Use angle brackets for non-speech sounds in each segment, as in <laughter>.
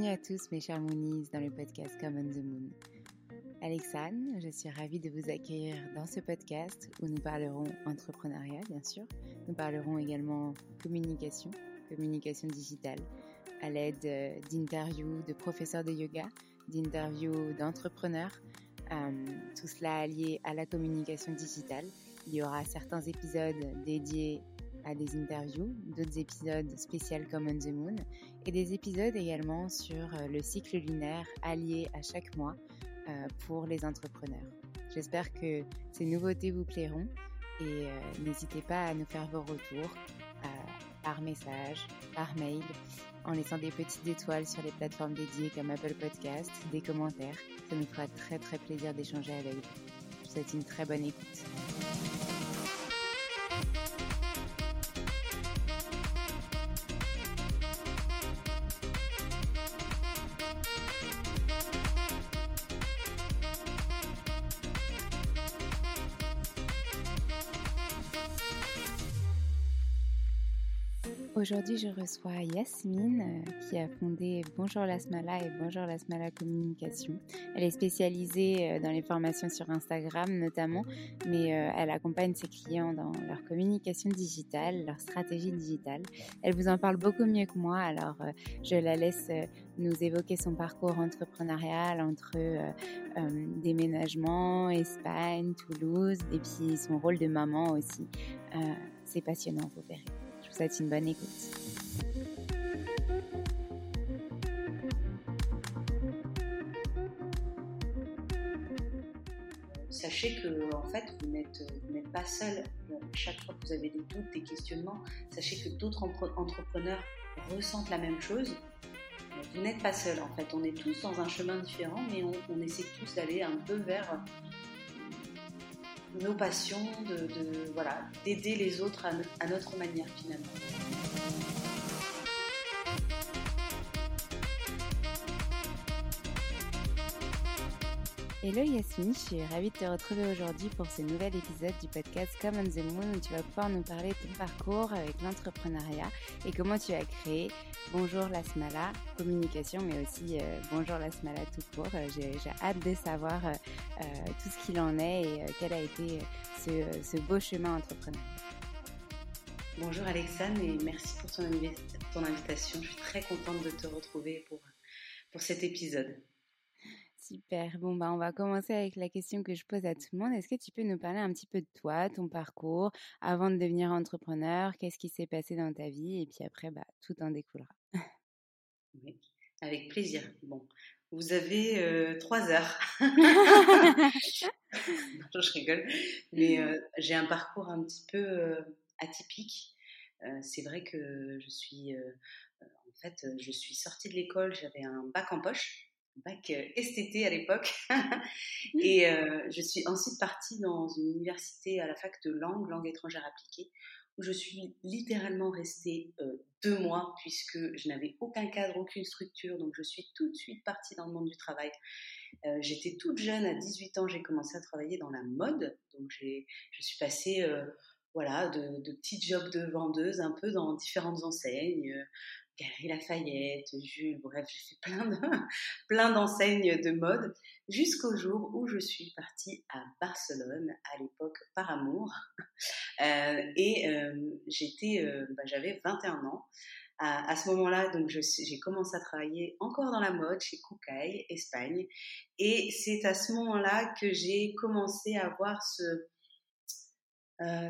Bienvenue à tous mes chers Moonies dans le podcast Come on the Moon. Alexandre, je suis ravie de vous accueillir dans ce podcast où nous parlerons entrepreneuriat bien sûr. Nous parlerons également communication, communication digitale, à l'aide euh, d'interviews de professeurs de yoga, d'interviews d'entrepreneurs, euh, tout cela lié à la communication digitale. Il y aura certains épisodes dédiés à des interviews, d'autres épisodes spéciaux comme On the Moon et des épisodes également sur euh, le cycle lunaire allié à chaque mois euh, pour les entrepreneurs. J'espère que ces nouveautés vous plairont et euh, n'hésitez pas à nous faire vos retours par message, par mail, en laissant des petites étoiles sur les plateformes dédiées comme Apple Podcast, des commentaires. Ça nous fera très très plaisir d'échanger avec vous. Je vous souhaite une très bonne écoute. Aujourd'hui, je reçois Yasmine euh, qui a fondé Bonjour Lasmala et Bonjour Lasmala Communication. Elle est spécialisée euh, dans les formations sur Instagram notamment, mais euh, elle accompagne ses clients dans leur communication digitale, leur stratégie digitale. Elle vous en parle beaucoup mieux que moi, alors je la laisse nous évoquer son parcours entrepreneurial entre déménagement, Espagne, Toulouse et puis son rôle de maman aussi. C'est passionnant, vous verrez. Écoute. Sachez que en fait, vous n'êtes pas seul. Euh, Chaque fois que vous avez des doutes, des questionnements, sachez que d'autres entrepreneurs ressentent la même chose. Vous n'êtes pas seul. En fait, on est tous dans un chemin différent, mais on, on essaie tous d'aller un peu vers nos passions, de, voilà, d'aider les autres à notre manière finalement. Hello Yasmine, je suis ravie de te retrouver aujourd'hui pour ce nouvel épisode du podcast Come on the Moon où tu vas pouvoir nous parler de ton parcours avec l'entrepreneuriat et comment tu as créé Bonjour la Smala communication mais aussi euh, Bonjour la Smala tout court. Euh, j'ai, hâte de savoir euh, tout ce qu'il en est et quel a été ce, beau chemin entrepreneurial. Bonjour Alexandre et merci pour ton, ton invitation. Je suis très contente de te retrouver pour, pour cet épisode. Super. Bon, bah, on va commencer avec la question que je pose à tout le monde. Est-ce que tu peux nous parler un petit peu de toi, ton parcours, avant de devenir entrepreneur? Qu'est-ce qui s'est passé dans ta vie? Et puis après, bah, tout en découlera. Oui, avec plaisir. Bon, vous avez euh, trois heures. <laughs> <laughs> je rigole. Mais euh, j'ai un parcours un petit peu euh, atypique. c'est vrai que je suis, en fait, je suis sortie de l'école, j'avais un bac en poche bac euh, STT à l'époque. <laughs> et euh, je suis ensuite partie dans une université à la fac de langue, langue étrangère appliquée, où je suis littéralement restée euh, deux mois puisque je n'avais aucun cadre, aucune structure. Donc je suis tout de suite partie dans le monde du travail. J'étais toute jeune, à 18 ans, j'ai commencé à travailler dans la mode. Donc je suis passée voilà, de, de, petits jobs de vendeuse un peu dans différentes enseignes, Galerie Lafayette, Jules, bref, j'ai fait plein de, <laughs> plein d'enseignes de mode jusqu'au jour où je suis partie à Barcelone à l'époque par amour euh, et euh, j'étais, euh, bah, j'avais 21 ans. À, ce moment-là, donc j'ai commencé à travailler encore dans la mode chez Koukaï, Espagne, et c'est à ce moment-là que j'ai commencé à avoir ce,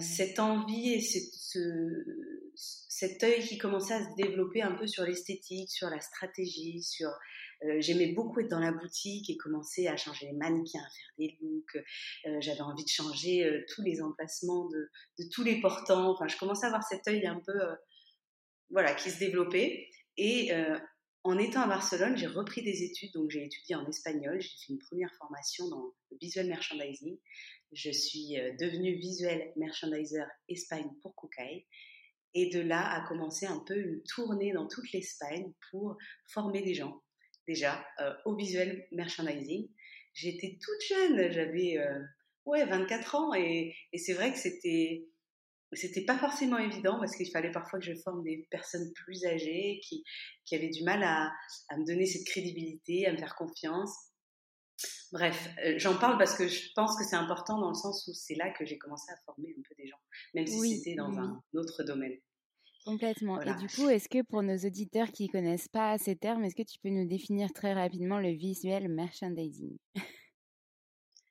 cette envie et cette, ce, cet œil qui commençait à se développer un peu sur l'esthétique, sur la stratégie, sur euh, j'aimais beaucoup être dans la boutique et commencer à changer les mannequins, faire des looks. Euh, j'avais envie de changer euh, tous les emplacements de, tous les portants. Enfin, je commençais à avoir cet œil un peu, voilà, qui se développait. Et en étant à Barcelone, j'ai repris des études. Donc, j'ai étudié en espagnol. J'ai fait une première formation dans le visual merchandising. Je suis devenue visuel merchandiser Espagne pour Koukaï. Et de là a commencé un peu une tournée dans toute l'Espagne pour former des gens, déjà euh, au visuel merchandising. J'étais toute jeune, j'avais euh, ouais 24 ans et, et c'est vrai que c'était c'était pas forcément évident parce qu'il fallait parfois que je forme des personnes plus âgées qui, qui avaient du mal à, à me donner cette crédibilité, à me faire confiance. Bref, euh, j'en parle parce que je pense que c'est important dans le sens où c'est là que j'ai commencé à former un peu des gens, même si c'était dans un autre domaine. Complètement. Et du coup, est-ce que pour nos auditeurs qui ne connaissent pas ces termes, est-ce que tu peux nous définir très rapidement le visuel merchandising?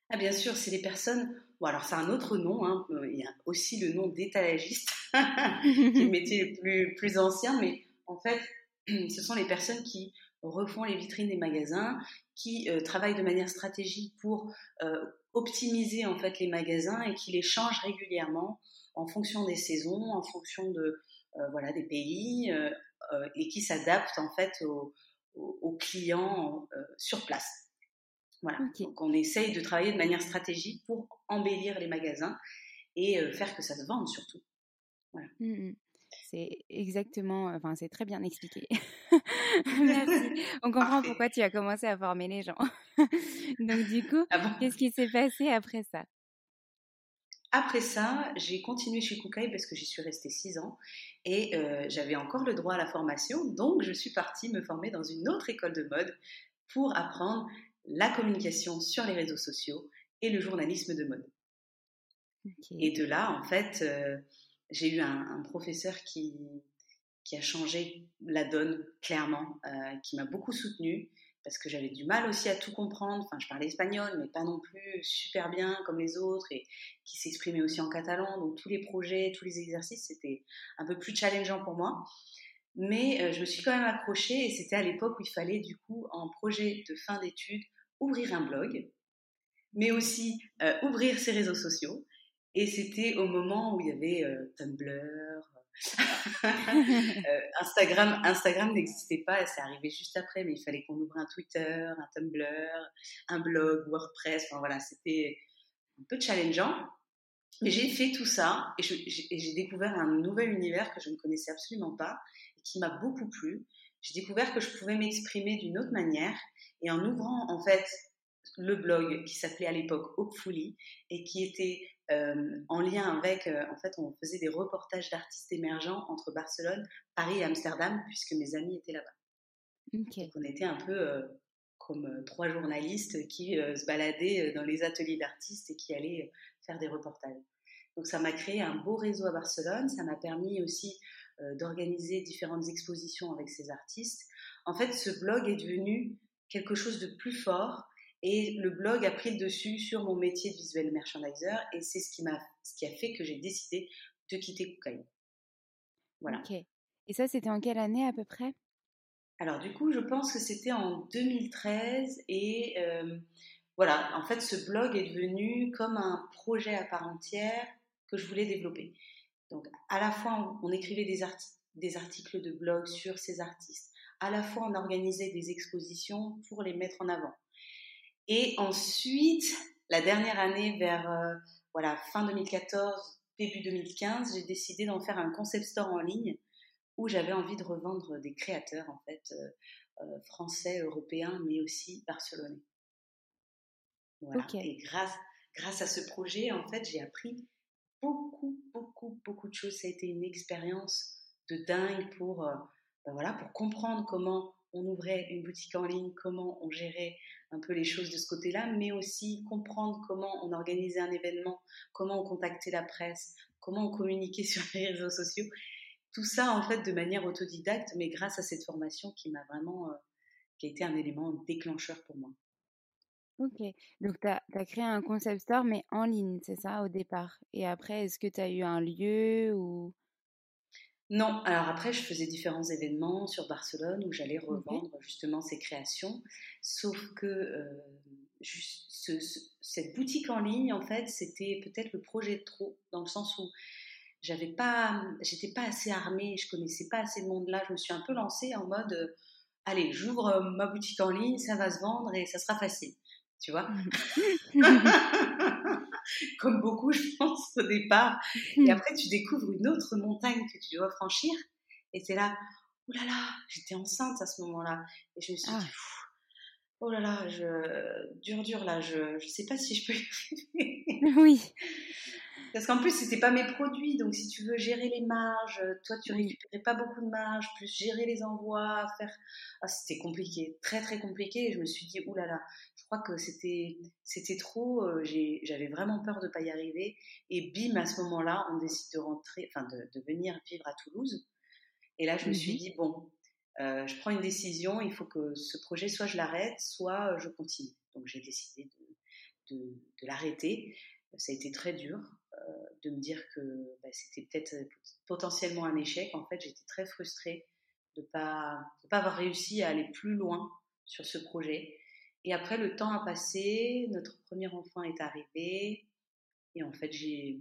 Ah, Bien sûr, c'est les personnes. Bon, alors c'est un autre nom. Hein. Euh, il y a aussi le nom d'étalagiste, <laughs> qui est le <laughs> métier le plus, plus ancien, mais en fait, <clears throat> ce sont les personnes qui refont les vitrines des magasins, qui euh, travaillent de manière stratégique pour euh, optimiser en fait les magasins et qui les changent régulièrement en fonction des saisons, en fonction de euh, voilà des pays et qui s'adaptent en fait aux, aux clients sur place. Voilà. Donc on essaye de travailler de manière stratégique pour embellir les magasins et faire que ça se vende surtout. Voilà. Mmh c'est exactement, enfin, c'est très bien expliqué. <laughs> Merci. On comprend pourquoi tu as commencé à former les gens. <laughs> Donc, du coup, ah qu'est-ce qui s'est passé après ça? Après ça, j'ai continué chez Koukaï parce que j'y suis restée six ans et euh, j'avais encore le droit à la formation. Donc, je suis partie me former dans une autre école de mode pour apprendre la communication sur les réseaux sociaux et le journalisme de mode. Et de là, en fait, euh, j'ai eu un, professeur qui, a changé la donne clairement, euh, qui m'a beaucoup soutenue parce que j'avais du mal aussi à tout comprendre. Enfin, je parlais espagnol, mais pas non plus super bien comme les autres, et qui s'exprimait aussi en catalan. Donc tous les projets, tous les exercices, c'était un peu plus challengeant pour moi. Mais euh, je me suis quand même accrochée, et c'était à l'époque où il fallait du coup, en projet de fin d'études, ouvrir un blog, mais aussi euh, ouvrir ses réseaux sociaux. Et c'était au moment où il y avait euh, Tumblr, <laughs> euh, Instagram. Instagram n'existait pas, c'est arrivé juste après, mais il fallait qu'on ouvre un Twitter, un Tumblr, un blog, WordPress. Enfin voilà, c'était un peu challengeant. Mais j'ai fait tout ça et j'ai découvert un nouvel univers que je ne connaissais absolument pas et qui m'a beaucoup plu. J'ai découvert que je pouvais m'exprimer d'une autre manière et en ouvrant en fait le blog qui s'appelait à l'époque Hopefully et qui était euh, en lien avec, euh, en fait, on faisait des reportages d'artistes émergents entre Barcelone, Paris et Amsterdam, puisque mes amis étaient là-bas. Donc on était un peu euh, comme trois journalistes qui se baladaient dans les ateliers d'artistes et qui allaient faire des reportages. Donc ça m'a créé un beau réseau à Barcelone, ça m'a permis aussi d'organiser différentes expositions avec ces artistes. En fait, ce blog est devenu quelque chose de plus fort et le blog a pris le dessus sur mon métier de visuel merchandiser et c'est ce qui m'a, ce qui a fait que j'ai décidé de quitter Koukaï. Voilà. Et ça, c'était en quelle année à peu près? Alors du coup, je pense que c'était en 2013 et euh, voilà. En fait, ce blog est devenu comme un projet à part entière que je voulais développer. Donc, à la fois, on, écrivait des, des articles de blog sur ces artistes. À la fois, on organisait des expositions pour les mettre en avant. Et ensuite, la dernière année, vers euh, voilà, fin 2014, début 2015, j'ai décidé d'en faire un concept store en ligne où j'avais envie de revendre des créateurs, en fait, euh, euh, français, européens, mais aussi barcelonais. Voilà. Et grâce, grâce à ce projet, en fait, j'ai appris beaucoup, beaucoup, beaucoup de choses. Ça a été une expérience de dingue pour, ben voilà, pour comprendre comment on ouvrait une boutique en ligne, comment on gérait un peu les choses de ce côté-là, mais aussi comprendre comment on organisait un événement, comment on contactait la presse, comment on communiquait <laughs> sur les réseaux sociaux. Tout ça, en fait, de manière autodidacte, mais grâce à cette formation qui m'a vraiment, euh, qui a été un élément déclencheur pour moi. Ok, donc tu as, créé un concept store, mais en ligne, c'est ça, au départ. Et après, est-ce que tu as eu un lieu ou... Non, alors après, je faisais différents événements sur Barcelone où j'allais revendre justement ces créations. Sauf que euh, cette boutique en ligne, en fait, c'était peut-être le projet de trop, dans le sens où j'avais pas, j'étais pas assez armée, je connaissais pas assez de monde là. Je me suis un peu lancée en mode, euh, allez, j'ouvre euh, ma boutique en ligne, ça va se vendre et ça sera facile, tu vois. <laughs> <laughs> <laughs> comme beaucoup, je pense, au départ. Et hmm. après, tu découvres une autre montagne que tu dois franchir. Et c'est là, oh là là, j'étais enceinte à ce moment-là. Et je me suis dit, ah. oh là là, je, dur, dur, là, je ne sais pas si je peux y arriver. <laughs> Oui. <laughs> Parce qu'en plus, c'était pas mes produits, donc si tu veux gérer les marges, toi tu récupérais pas beaucoup de marge, plus gérer les envois, faire, ah, c'était compliqué, très très compliqué. Et je me suis dit, oulala, là là, crois que c'était c'était trop. Euh, j'avais vraiment peur de pas y arriver. Et bim, à ce moment-là, on décide de rentrer, enfin de, venir vivre à Toulouse. Et là, je me suis mmh dit, bon, euh, je prends une décision, il faut que ce projet, soit je l'arrête, soit je continue. Donc j'ai décidé de, de, de l'arrêter. Ça a été très dur. Euh, de me dire que bah, c'était peut-être euh, potentiellement un échec. En fait, j'étais très frustrée de ne pas, pas avoir réussi à aller plus loin sur ce projet. Et après, le temps a passé, notre premier enfant est arrivé, et en fait, j'ai,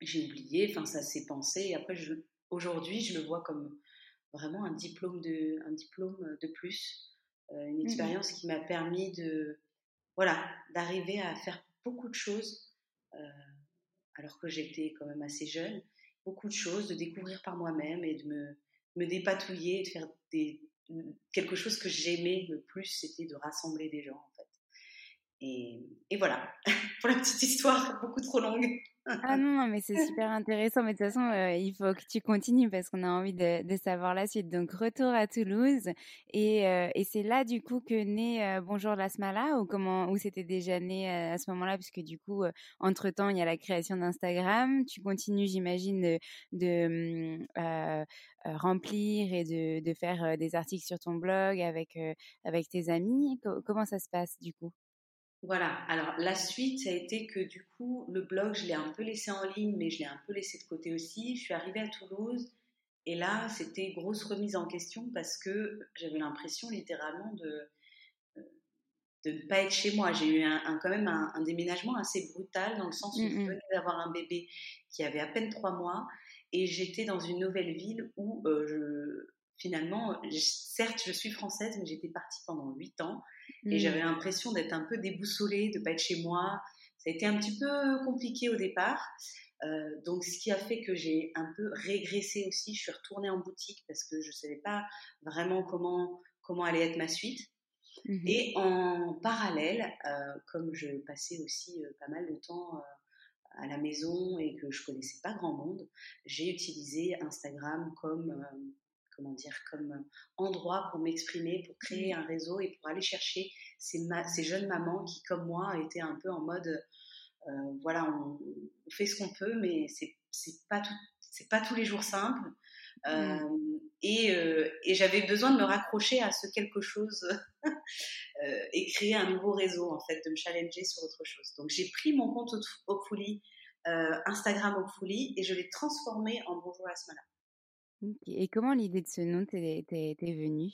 j'ai oublié, enfin, ça s'est pensé, et après, aujourd'hui, je le vois comme vraiment un diplôme de, un diplôme de plus, euh, une mmh expérience qui m'a permis de, voilà, d'arriver à faire beaucoup de choses alors que j'étais quand même assez jeune, beaucoup de choses, de découvrir par moi-même et de me, me dépatouiller de faire des, quelque chose que j'aimais le plus, c'était de rassembler des gens en fait. Et, et voilà, <laughs> pour la petite histoire, beaucoup trop longue. Ah non, mais c'est super intéressant. Mais de toute façon, euh, il faut que tu continues parce qu'on a envie de, savoir la suite. Donc, retour à Toulouse. Et, euh, et c'est là, du coup, que naît euh, Bonjour la Smala ou comment, ou c'était déjà né à ce moment-là? Puisque du coup, entre-temps, il y a la création d'Instagram. Tu continues, j'imagine, de, hum, remplir et de, de, faire des articles sur ton blog avec, avec tes amis. comment ça se passe, du coup? Voilà, alors la suite, ça a été que du coup, le blog, je l'ai un peu laissé en ligne, mais je l'ai un peu laissé de côté aussi. Je suis arrivée à Toulouse et là, c'était grosse remise en question parce que j'avais l'impression littéralement de, euh, de ne pas être chez moi. J'ai eu un, quand même un, déménagement assez brutal dans le sens où je venais d'avoir un bébé qui avait à peine trois mois et j'étais dans une nouvelle ville où euh, je, finalement, certes, je suis française, mais j'étais partie pendant huit ans. Et j'avais mmh. l'impression d'être un peu déboussolée, de pas être chez moi. Ça a été un petit peu compliqué au départ. Euh, donc, ce qui a fait que j'ai un peu régressé aussi. Je suis retournée en boutique parce que je ne savais pas vraiment comment, comment allait être ma suite. Mmh et en parallèle, comme je passais aussi pas mal de temps à la maison et que je connaissais pas grand monde, j'ai utilisé Instagram comme comment dire comme endroit pour m'exprimer, pour créer mmh. un réseau et pour aller chercher ces, ces jeunes mamans qui, comme moi, étaient un peu en mode voilà, on, fait ce qu'on peut, mais c'est pas c'est pas tous les jours simple. Mmh. et, et j'avais besoin de me raccrocher à ce quelque chose <laughs> et créer un nouveau réseau en fait, de me challenger sur autre chose. Donc j'ai pris mon compte Hopefully, Instagram Hopefully et je l'ai transformé en Bonjour Asmala. Et comment l'idée de ce nom t'est venue?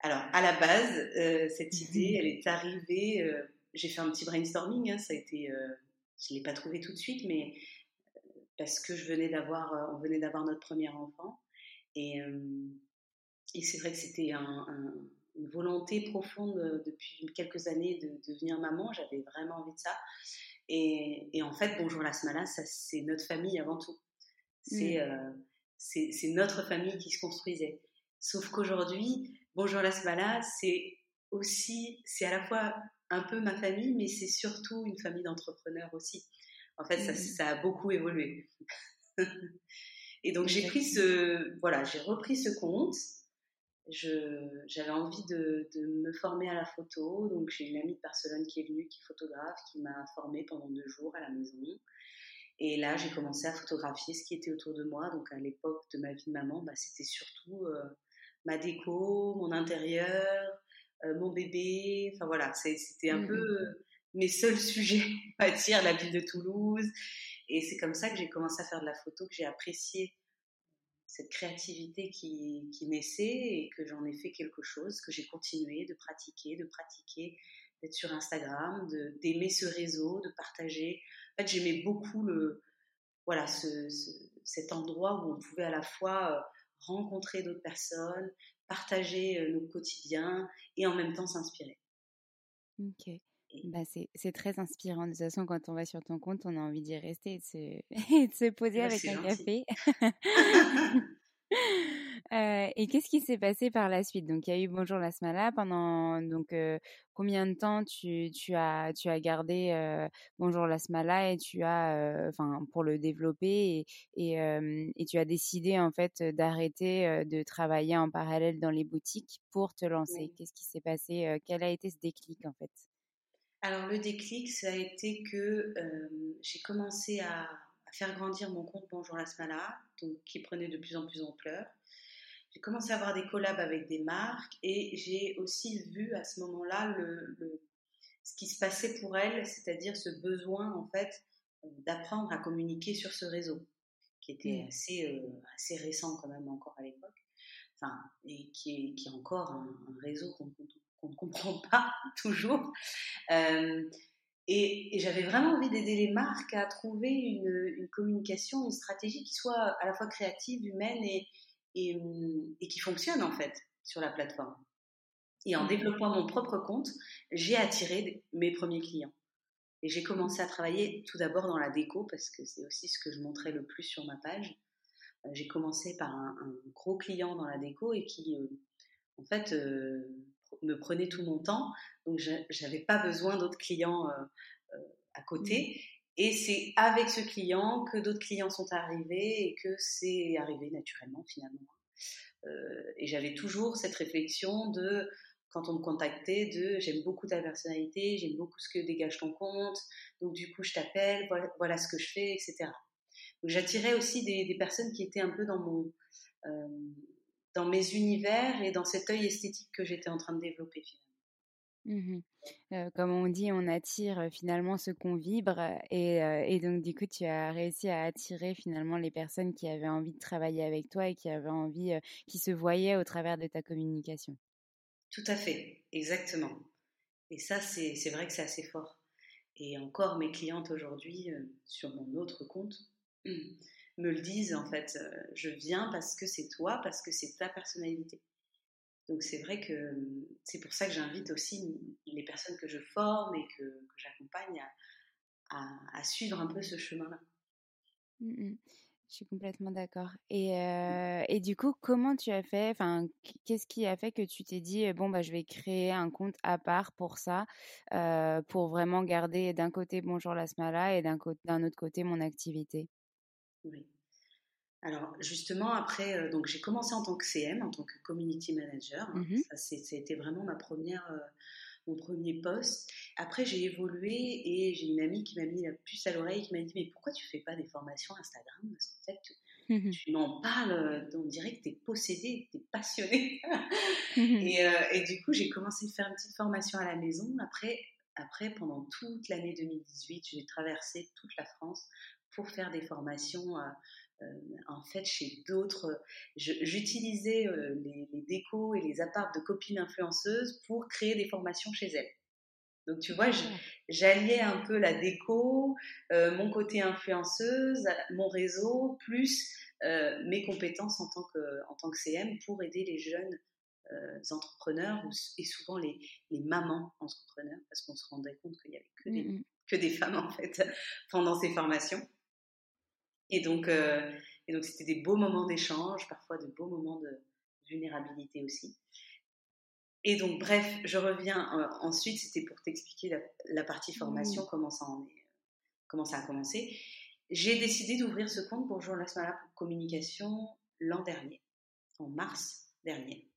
Alors à la base, cette idée, elle est arrivée. j'ai fait un petit brainstorming. Hein, ça a été, je l'ai pas trouvé tout de suite, mais parce que je venais d'avoir, euh, on venait d'avoir notre premier enfant. Et, euh, et c'est vrai que c'était une volonté profonde euh, depuis quelques années de, devenir maman. J'avais vraiment envie de ça. Et, et en fait, Bonjour la Smala, ça, c'est notre famille avant tout. C'est, mmh. C'est, notre famille qui se construisait. Sauf qu'aujourd'hui, Bonjour la Smala, c'est aussi, c'est à la fois un peu ma famille, mais c'est surtout une famille d'entrepreneurs aussi. En fait, ça, mmh. ça, a beaucoup évolué. <laughs> et donc j'ai pris ce, voilà, j'ai repris ce compte. j'avais envie de, de, me former à la photo, donc j'ai une amie de Barcelone qui est venue, qui est photographe, qui m'a formée pendant deux jours à la maison. Et là, j'ai commencé à photographier ce qui était autour de moi. Donc à l'époque de ma vie de maman, bah, c'était surtout euh, ma déco, mon intérieur, euh, mon bébé. Enfin voilà, c'était un mmh peu mes seuls <laughs> sujets, on va dire, la ville de Toulouse. Et c'est comme ça que j'ai commencé à faire de la photo, que j'ai apprécié cette créativité qui, qui naissait et que j'en ai fait quelque chose, que j'ai continué de pratiquer, de pratiquer, d'être sur Instagram, d'aimer ce réseau, de partager. Fait, j'aimais beaucoup le, voilà, ce, cet endroit où on pouvait à la fois euh, rencontrer d'autres personnes, partager euh, nos quotidiens et en même temps s'inspirer. Ok. Bah, c'est très inspirant. De toute façon, quand on va sur ton compte, on a envie d'y rester et de se, <laughs> de se poser bah, avec un café. <laughs> <laughs> euh, et qu'est-ce qui s'est passé par la suite? Donc, il y a eu Bonjour la Smala pendant donc euh, combien de temps tu, tu, as, tu as gardé euh, Bonjour la Smala et tu as enfin pour le développer et, et, et, tu as décidé en fait d'arrêter de travailler en parallèle dans les boutiques pour te lancer? Qu'est-ce qui s'est passé Quel a été ce déclic en fait? Alors le déclic, ça a été que j'ai commencé à, faire grandir mon compte Bonjour la Smala, donc qui prenait de plus en plus ampleur. J'ai commencé à avoir des collabs avec des marques et j'ai aussi vu à ce moment-là le, ce qui se passait pour elles, c'est-à-dire ce besoin en fait euh, d'apprendre à communiquer sur ce réseau, qui était mmh. assez, euh, assez récent quand même encore à l'époque, enfin, et qui est, qui est encore un, réseau qu'on qu'on ne comprend <laughs> pas toujours. Euh, et, j'avais vraiment envie d'aider les marques à trouver une, communication, une stratégie qui soit à la fois créative, humaine et, et, qui fonctionne en fait sur la plateforme. Et en mmh. développant mon propre compte, j'ai attiré mes premiers clients. Et j'ai commencé à travailler tout d'abord dans la déco parce que c'est aussi ce que je montrais le plus sur ma page. Euh, j'ai commencé par un, gros client dans la déco et qui, euh, en fait, me prenait tout mon temps, donc j'avais pas besoin d'autres clients euh, euh, à côté. Et c'est avec ce client que d'autres clients sont arrivés et que c'est arrivé naturellement finalement. Euh, et j'avais toujours cette réflexion de, quand on me contactait, de j'aime beaucoup ta personnalité, j'aime beaucoup ce que dégage ton compte, donc du coup je t'appelle, voilà, ce que je fais, etc. Donc j'attirais aussi des, personnes qui étaient un peu dans mon, dans mes univers et dans cet œil esthétique que j'étais en train de développer finalement. Mmh comme on dit, on attire finalement ce qu'on vibre et, donc du coup tu as réussi à attirer finalement les personnes qui avaient envie de travailler avec toi et qui avaient envie, qui se voyaient au travers de ta communication. Tout à fait, exactement. Et ça c'est vrai que c'est assez fort. Et encore mes clientes aujourd'hui sur mon autre compte, <clears throat> me le disent en fait. Je viens parce que c'est toi, parce que c'est ta personnalité. Donc c'est vrai que c'est pour ça que j'invite aussi les personnes que je forme et que, j'accompagne à, suivre un peu ce chemin-là. Mmh Je suis complètement d'accord. Et, euh, et, du coup, comment tu as fait Enfin, qu'est-ce qui a fait que tu t'es dit bon bah je vais créer un compte à part pour ça, euh, pour vraiment garder d'un côté Bonjour la Smala et d'un d'un autre côté mon activité? Oui. Alors justement après, euh, donc j'ai commencé en tant que CM, en tant que community manager. Hein. Mmh ça, c'était vraiment ma première mon premier poste. Après, j'ai évolué et j'ai une amie qui m'a mis la puce à l'oreille, qui m'a dit Mais pourquoi tu fais pas des formations Instagram? Parce qu'en fait, mmh tu m'en parles, on dirait que tu es possédé, tu es passionné. <laughs> Et, euh, et, du coup, j'ai commencé à faire une petite formation à la maison. Après, après pendant toute l'année 2018, j'ai traversé toute la France pour faire des formations euh, en fait, chez d'autres, j'utilisais euh, les, décos et les apparts de copines influenceuses pour créer des formations chez elles. Donc tu vois, j'alliais un peu la déco, euh, mon côté influenceuse, mon réseau, plus mes compétences en tant, que, en tant que CM pour aider les jeunes entrepreneurs et souvent les, les mamans entrepreneurs, parce qu'on se rendait compte qu'il n'y avait que des, mmh. que des femmes en fait pendant ces formations. Et donc, euh, et donc c'était des beaux moments d'échange, parfois de beaux moments de vulnérabilité aussi. Et donc, bref, je reviens. Euh, ensuite, c'était pour t'expliquer la, partie formation, mmh. comment, ça en est, comment ça a commencé. J'ai décidé d'ouvrir ce compte pour Journal Smala pour communication l'an dernier, en mars dernier.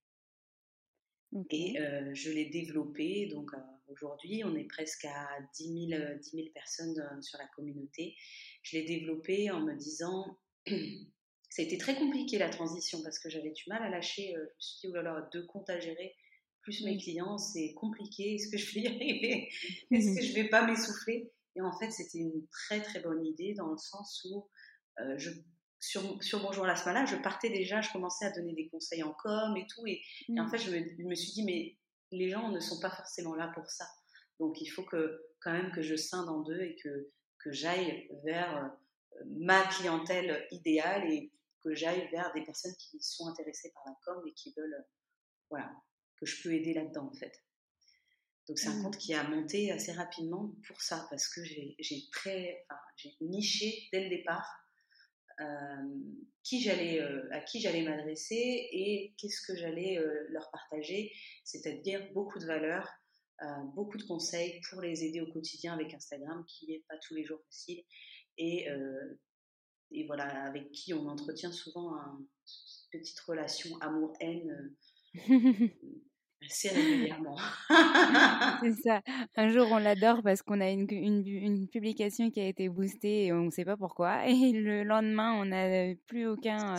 Et euh, je l'ai développé. Donc, aujourd'hui, on est presque à 10 000, 10 000 personnes sur la communauté je l'ai développé en me disant, <clears throat> ça a été très compliqué la transition parce que j'avais du mal à lâcher. Euh, je me suis dit, oh là là, deux comptes à gérer, plus mes clients, c'est compliqué. Est-ce que je vais y arriver? <laughs> Est-ce que je vais pas m'essouffler? Et en fait, c'était une très très bonne idée dans le sens où euh, je, sur, sur Bonjour la Smala, je partais déjà, je commençais à donner des conseils en com et tout. Et, en mmh. fait, je me, je me, suis dit, mais les gens ne sont pas forcément là pour ça. Donc, il faut que quand même que je scinde en deux et que que j'aille vers euh, ma clientèle idéale et que j'aille vers des personnes qui sont intéressées par la com et qui veulent, euh, voilà, que je peux aider là-dedans en fait. Donc c'est un mmh. compte qui a monté assez rapidement pour ça, parce que j'ai très, enfin, j'ai niché dès le départ euh, qui j'allais, à qui j'allais m'adresser et qu'est-ce que j'allais leur partager, c'est-à-dire beaucoup de valeurs, beaucoup de conseils pour les aider au quotidien avec Instagram, qui n'est pas tous les jours facile, et, euh, et voilà, avec qui on entretient souvent une petite relation amour-haine euh, assez régulièrement. <laughs> c'est ça. Un jour, on l'adore parce qu'on a une, une, publication qui a été boostée et on ne sait pas pourquoi. <laughs> Et le lendemain, on n'a plus aucun,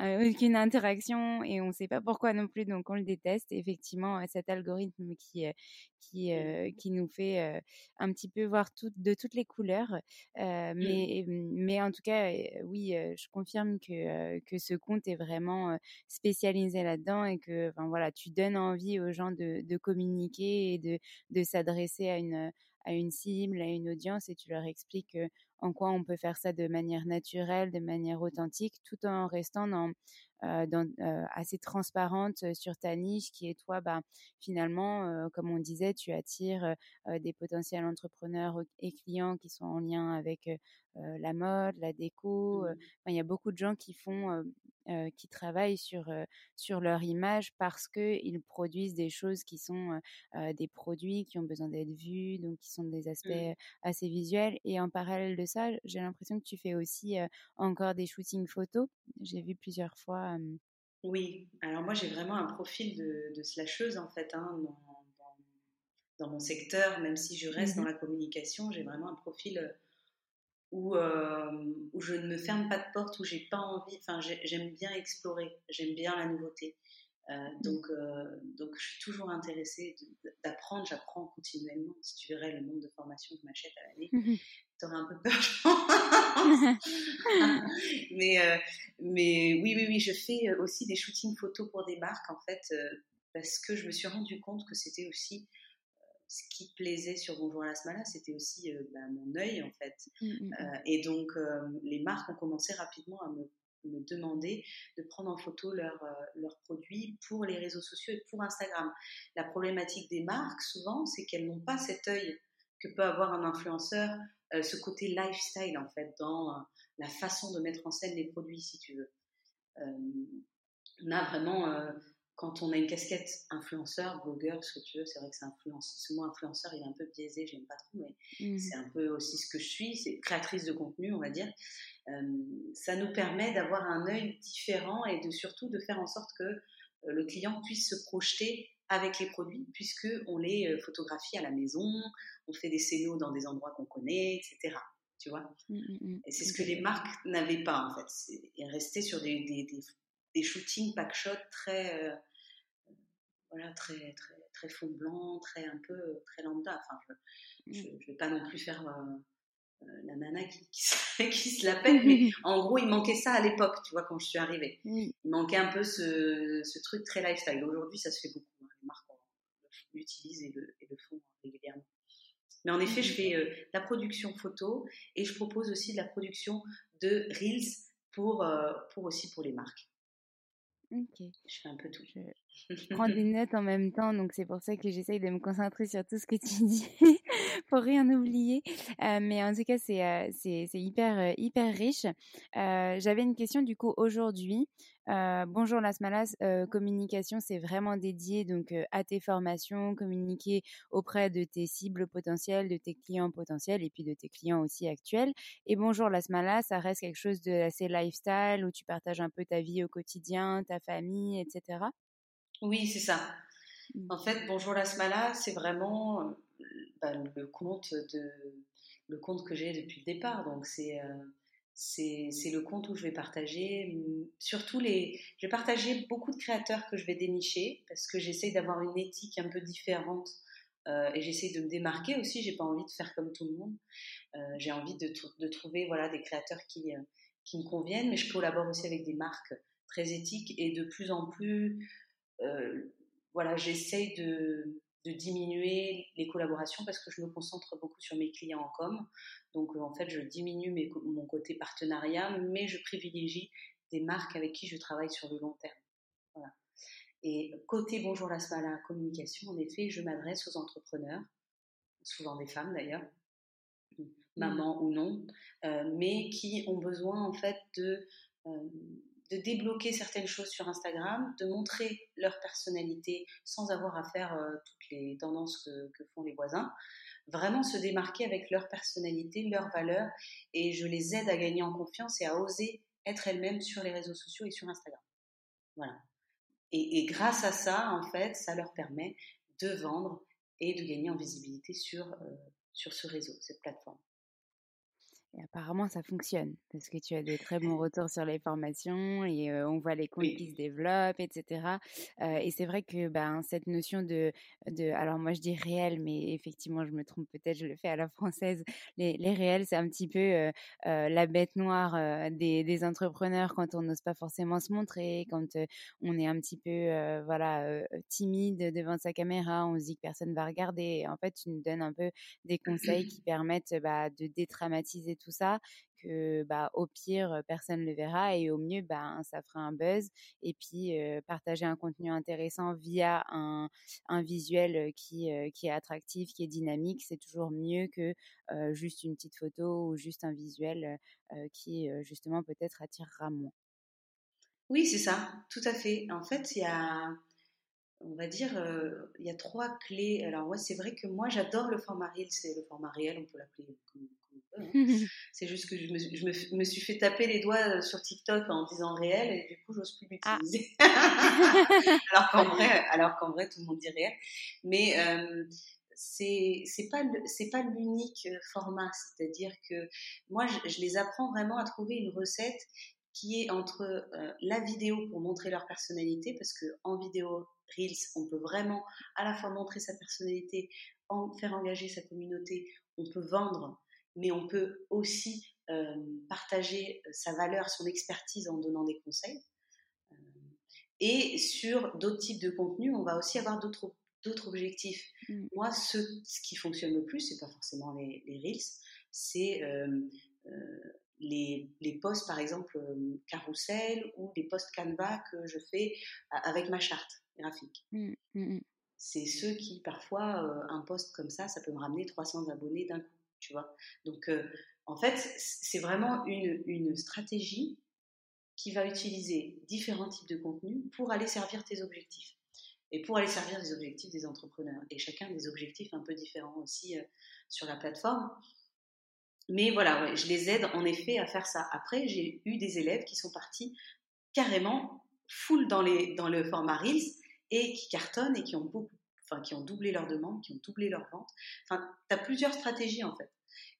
euh, aucune interaction et on ne sait pas pourquoi non plus. Donc, on le déteste. effectivement, cet algorithme qui, euh, qui, qui nous fait un petit peu voir tout, de toutes les couleurs. Mmh. mais, mais en tout cas, oui, je confirme que, que ce compte est vraiment spécialisé là-dedans et que enfin, voilà, tu donnes envie aux gens de, de communiquer et de, de s'adresser à une, à une cible, à une audience et tu leur expliques en quoi on peut faire ça de manière naturelle, de manière authentique, tout en restant dans, euh, dans, euh, assez transparente sur ta niche qui est toi, bah, finalement, euh, comme on disait, tu attires des potentiels entrepreneurs et clients qui sont en lien avec la mode, la déco. Mmh. il y a beaucoup de gens qui font qui travaillent sur, sur leur image parce qu'ils produisent des choses qui sont des produits qui ont besoin d'être vus, donc qui sont des mmh. aspects assez visuels. Et en parallèle de ça, j'ai l'impression que tu fais aussi encore des shootings photos. J'ai vu plusieurs fois. Oui, alors moi j'ai vraiment un profil de, de slasheuse en fait hein, dans, dans, mon secteur, même si je reste dans mmh la communication, j'ai vraiment un profil où, où je ne me ferme pas de porte, où j'ai pas envie, enfin j'aime bien explorer, j'aime bien la nouveauté. Euh, mmh. donc, donc, je suis toujours intéressée d'apprendre, j'apprends continuellement. Si tu verrais le nombre de formations que je m'achète à l'année, mmh tu aurais un peu peur, <laughs> mais, mais oui, oui, oui, je fais aussi des shootings photos pour des marques, en fait, parce que je me suis rendu compte que c'était aussi ce qui plaisait sur Bonjour à la Smala, c'était aussi bah, mon œil, en fait. Mmh, et donc, les marques ont commencé rapidement à me me demander de prendre en photo leurs leur produits pour les réseaux sociaux et pour Instagram. La problématique des marques, souvent, c'est qu'elles n'ont pas cet œil que peut avoir un influenceur ce côté lifestyle en fait dans la façon de mettre en scène les produits, si tu veux. on a vraiment quand on a une casquette influenceur, blogueur, ce que tu veux, c'est vrai que c'est influence. Ce mot influenceur, il est un peu biaisé, j'aime pas trop, mais mmh. c'est un peu aussi ce que je suis, c'est créatrice de contenu, on va dire. Euh, ça nous permet d'avoir un œil différent et de surtout de faire en sorte que euh, le client puisse se projeter avec les produits, puisque on les euh, photographie à la maison, on fait des scénos dans des endroits qu'on connaît, etc. Tu vois mmh, mmh, Et c'est ce que les marques n'avaient pas en fait. Elles restaient sur des, des, des, shootings pack shots très voilà, très, très, très fond blanc, très un peu très lambda. Enfin, je ne mmh. vais pas non plus faire euh, euh, la nana qui, qui, se <laughs> la pète, mais <laughs> en gros, il manquait ça à l'époque, tu vois, quand je suis arrivée. Il manquait un peu ce, ce truc très lifestyle. Aujourd'hui, ça se fait beaucoup. L'utilisent et le, et le font régulièrement. Mais en effet, je mmh. fais la production photo et je propose aussi de la production de reels pour, euh, pour aussi pour les marques. Ok. Je fais un peu tout. Je <laughs> prends des notes en même temps, donc c'est pour ça que j'essaye de me concentrer sur tout ce que tu dis <laughs> pour rien oublier. Euh, mais en tout cas, c'est euh, c'est hyper, euh, hyper riche. J'avais une question du coup aujourd'hui. bonjour Las Malas, communication, c'est vraiment dédié donc à tes formations, communiquer auprès de tes cibles potentielles, de tes clients potentiels et puis de tes clients aussi actuels. Et bonjour Las Malas, ça reste quelque chose de assez lifestyle où tu partages un peu ta vie au quotidien, ta famille, etc. Oui, c'est ça. Mmh. En fait, Bonjour la Smala, c'est vraiment euh, bah, le compte de le compte que j'ai depuis le départ. Donc c'est euh, c'est le compte où je vais partager mmh, surtout les je vais partager beaucoup de créateurs que je vais dénicher parce que j'essaye d'avoir une éthique un peu différente euh, et j'essaye de me démarquer aussi. J'ai pas envie de faire comme tout le monde. j'ai envie de, de, trouver voilà des créateurs qui qui me conviennent, mais je collabore aussi avec des marques très éthiques et de plus en plus voilà, j'essaye de, diminuer les collaborations parce que je me concentre beaucoup sur mes clients en com. Donc euh, en fait, je diminue mon côté partenariat, mais je privilégie des marques avec qui je travaille sur le long terme. Voilà. Et côté Bonjour la Smala communication, en effet, je m'adresse aux entrepreneurs, souvent des femmes d'ailleurs, maman ou non, euh, mais qui ont besoin en fait de de débloquer certaines choses sur Instagram, de montrer leur personnalité sans avoir à faire euh, toutes les tendances que, font les voisins, vraiment se démarquer avec leur personnalité, leurs valeurs, et je les aide à gagner en confiance et à oser être elles-mêmes sur les réseaux sociaux et sur Instagram. Voilà. Et, grâce à ça, en fait, ça leur permet de vendre et de gagner en visibilité sur, euh, sur ce réseau, cette plateforme. Et apparemment, ça fonctionne parce que tu as des très bons <laughs> retours sur les formations et on voit les comptes qui se développent, etc. et c'est vrai que ben, cette notion de, de, alors moi je dis réel, mais effectivement je me trompe peut-être, je le fais à la française. Les, les réels, c'est un petit peu la bête noire des, des, entrepreneurs quand on n'ose pas forcément se montrer, quand on est un petit peu voilà timide devant sa caméra, on se dit que personne va regarder. en fait, tu nous donnes un peu des conseils qui <clears throat> permettent bah, de détraumatiser tout ça, que bah, au pire, personne ne le verra et au mieux, bah, ça fera un buzz. Et puis, partager un contenu intéressant via un, visuel qui, qui est attractif, qui est dynamique, c'est toujours mieux que juste une petite photo ou juste un visuel qui, justement, peut-être attirera moins. Oui, c'est ça, tout à fait. En fait, il y a on va dire, il y a trois clés. Alors, ouais, c'est vrai que moi, j'adore le format réel. C'est le format réel, on peut l'appeler comme. <laughs> C'est juste que je, me, me, suis fait taper les doigts euh, sur TikTok en disant réel et du coup, j'ose plus ah. l'utiliser. <laughs> alors qu'en vrai, alors qu'en vrai, tout le monde dit réel. Mais euh, c'est c'est pas c'est pas l'unique euh, format. C'est-à-dire que moi, je, les apprends vraiment à trouver une recette qui est entre euh, la vidéo pour montrer leur personnalité, parce que en vidéo Reels, on peut vraiment à la fois montrer sa personnalité, en, faire engager sa communauté, on peut vendre mais on peut aussi euh, partager euh, sa valeur, son expertise en donnant des conseils. Euh, et sur d'autres types de contenus, on va aussi avoir d'autres d'autres objectifs. Mm. Moi, ce, ce, qui fonctionne le plus, c'est pas forcément les, les reels, c'est les, les, posts, par exemple, carousel ou les posts Canva que je fais avec ma charte graphique. Mm, mm, c'est ceux qui, parfois, un post comme ça, ça peut me ramener 300 abonnés d'un coup. Tu vois. Donc, euh, en fait, c'est vraiment une, stratégie qui va utiliser différents types de contenus pour aller servir tes objectifs et pour aller servir les objectifs des entrepreneurs. Et chacun des objectifs un peu différents aussi euh, sur la plateforme. Mais voilà, je les aide en effet à faire ça. Après, j'ai eu des élèves qui sont partis carrément full dans, les, dans le format Reels et qui cartonnent et qui ont beaucoup, enfin, qui ont doublé leur demande, qui ont doublé leur vente. Enfin, tu as plusieurs stratégies en fait.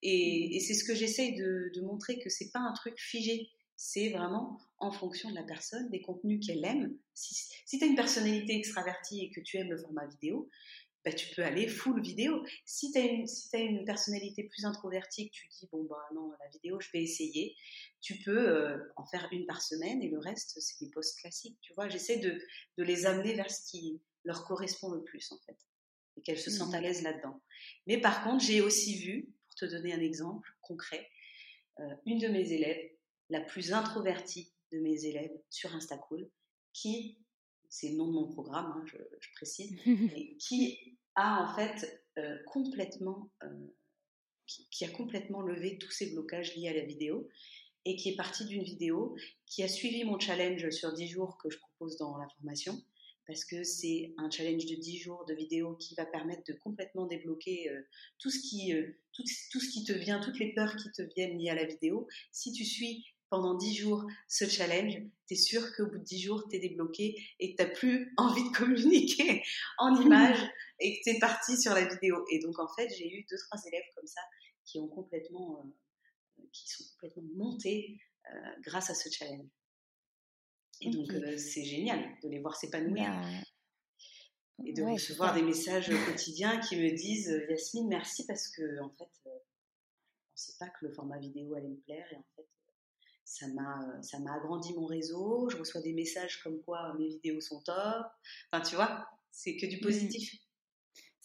Et, et c'est ce que j'essaye de, de, montrer que c'est pas un truc figé. C'est vraiment en fonction de la personne, des contenus qu'elle aime. Si, si tu as une personnalité extravertie et que tu aimes le format vidéo, bah, tu peux aller full vidéo. Si tu as, une, si as une personnalité plus introvertie, que tu dis, bon, bah non, la vidéo, je vais essayer, tu peux euh, en faire une par semaine et le reste, c'est des posts classiques. Tu vois, j'essaie de, de, les amener vers ce qui leur correspond le plus, en fait, et qu'elles se sentent à mmh. l'aise là-dedans. Mais par contre, j'ai aussi vu, pour te donner un exemple concret, euh, une de mes élèves, la plus introvertie de mes élèves sur Instacool, qui c'est le nom de mon programme, hein, je, précise, <laughs> et qui a en fait euh, complètement, euh, qui, a complètement levé tous ces blocages liés à la vidéo et qui est partie d'une vidéo qui a suivi mon challenge sur 10 jours que je propose dans la formation parce que c'est un challenge de 10 jours de vidéo qui va permettre de complètement débloquer euh, tout, ce qui, tout, tout, ce qui te vient, toutes les peurs qui te viennent liées à la vidéo. Si tu suis pendant 10 jours ce challenge, tu es sûr qu'au bout de 10 jours, tu es débloqué et que tu plus <laughs> envie de communiquer en images et que tu es parti sur la vidéo. Et donc, en fait, j'ai eu deux, trois élèves comme ça qui ont complètement, euh, qui sont complètement montés euh, grâce à ce challenge. Et donc, euh, c'est génial de les voir s'épanouir. Bah, et de recevoir des messages quotidiens qui me disent Yasmine, merci parce que, en fait, on ne sait pas que le format vidéo allait me plaire et en fait, ça m'a euh, agrandi mon réseau. Je reçois des messages comme quoi mes vidéos sont top. Enfin, tu vois, c'est que du mmh.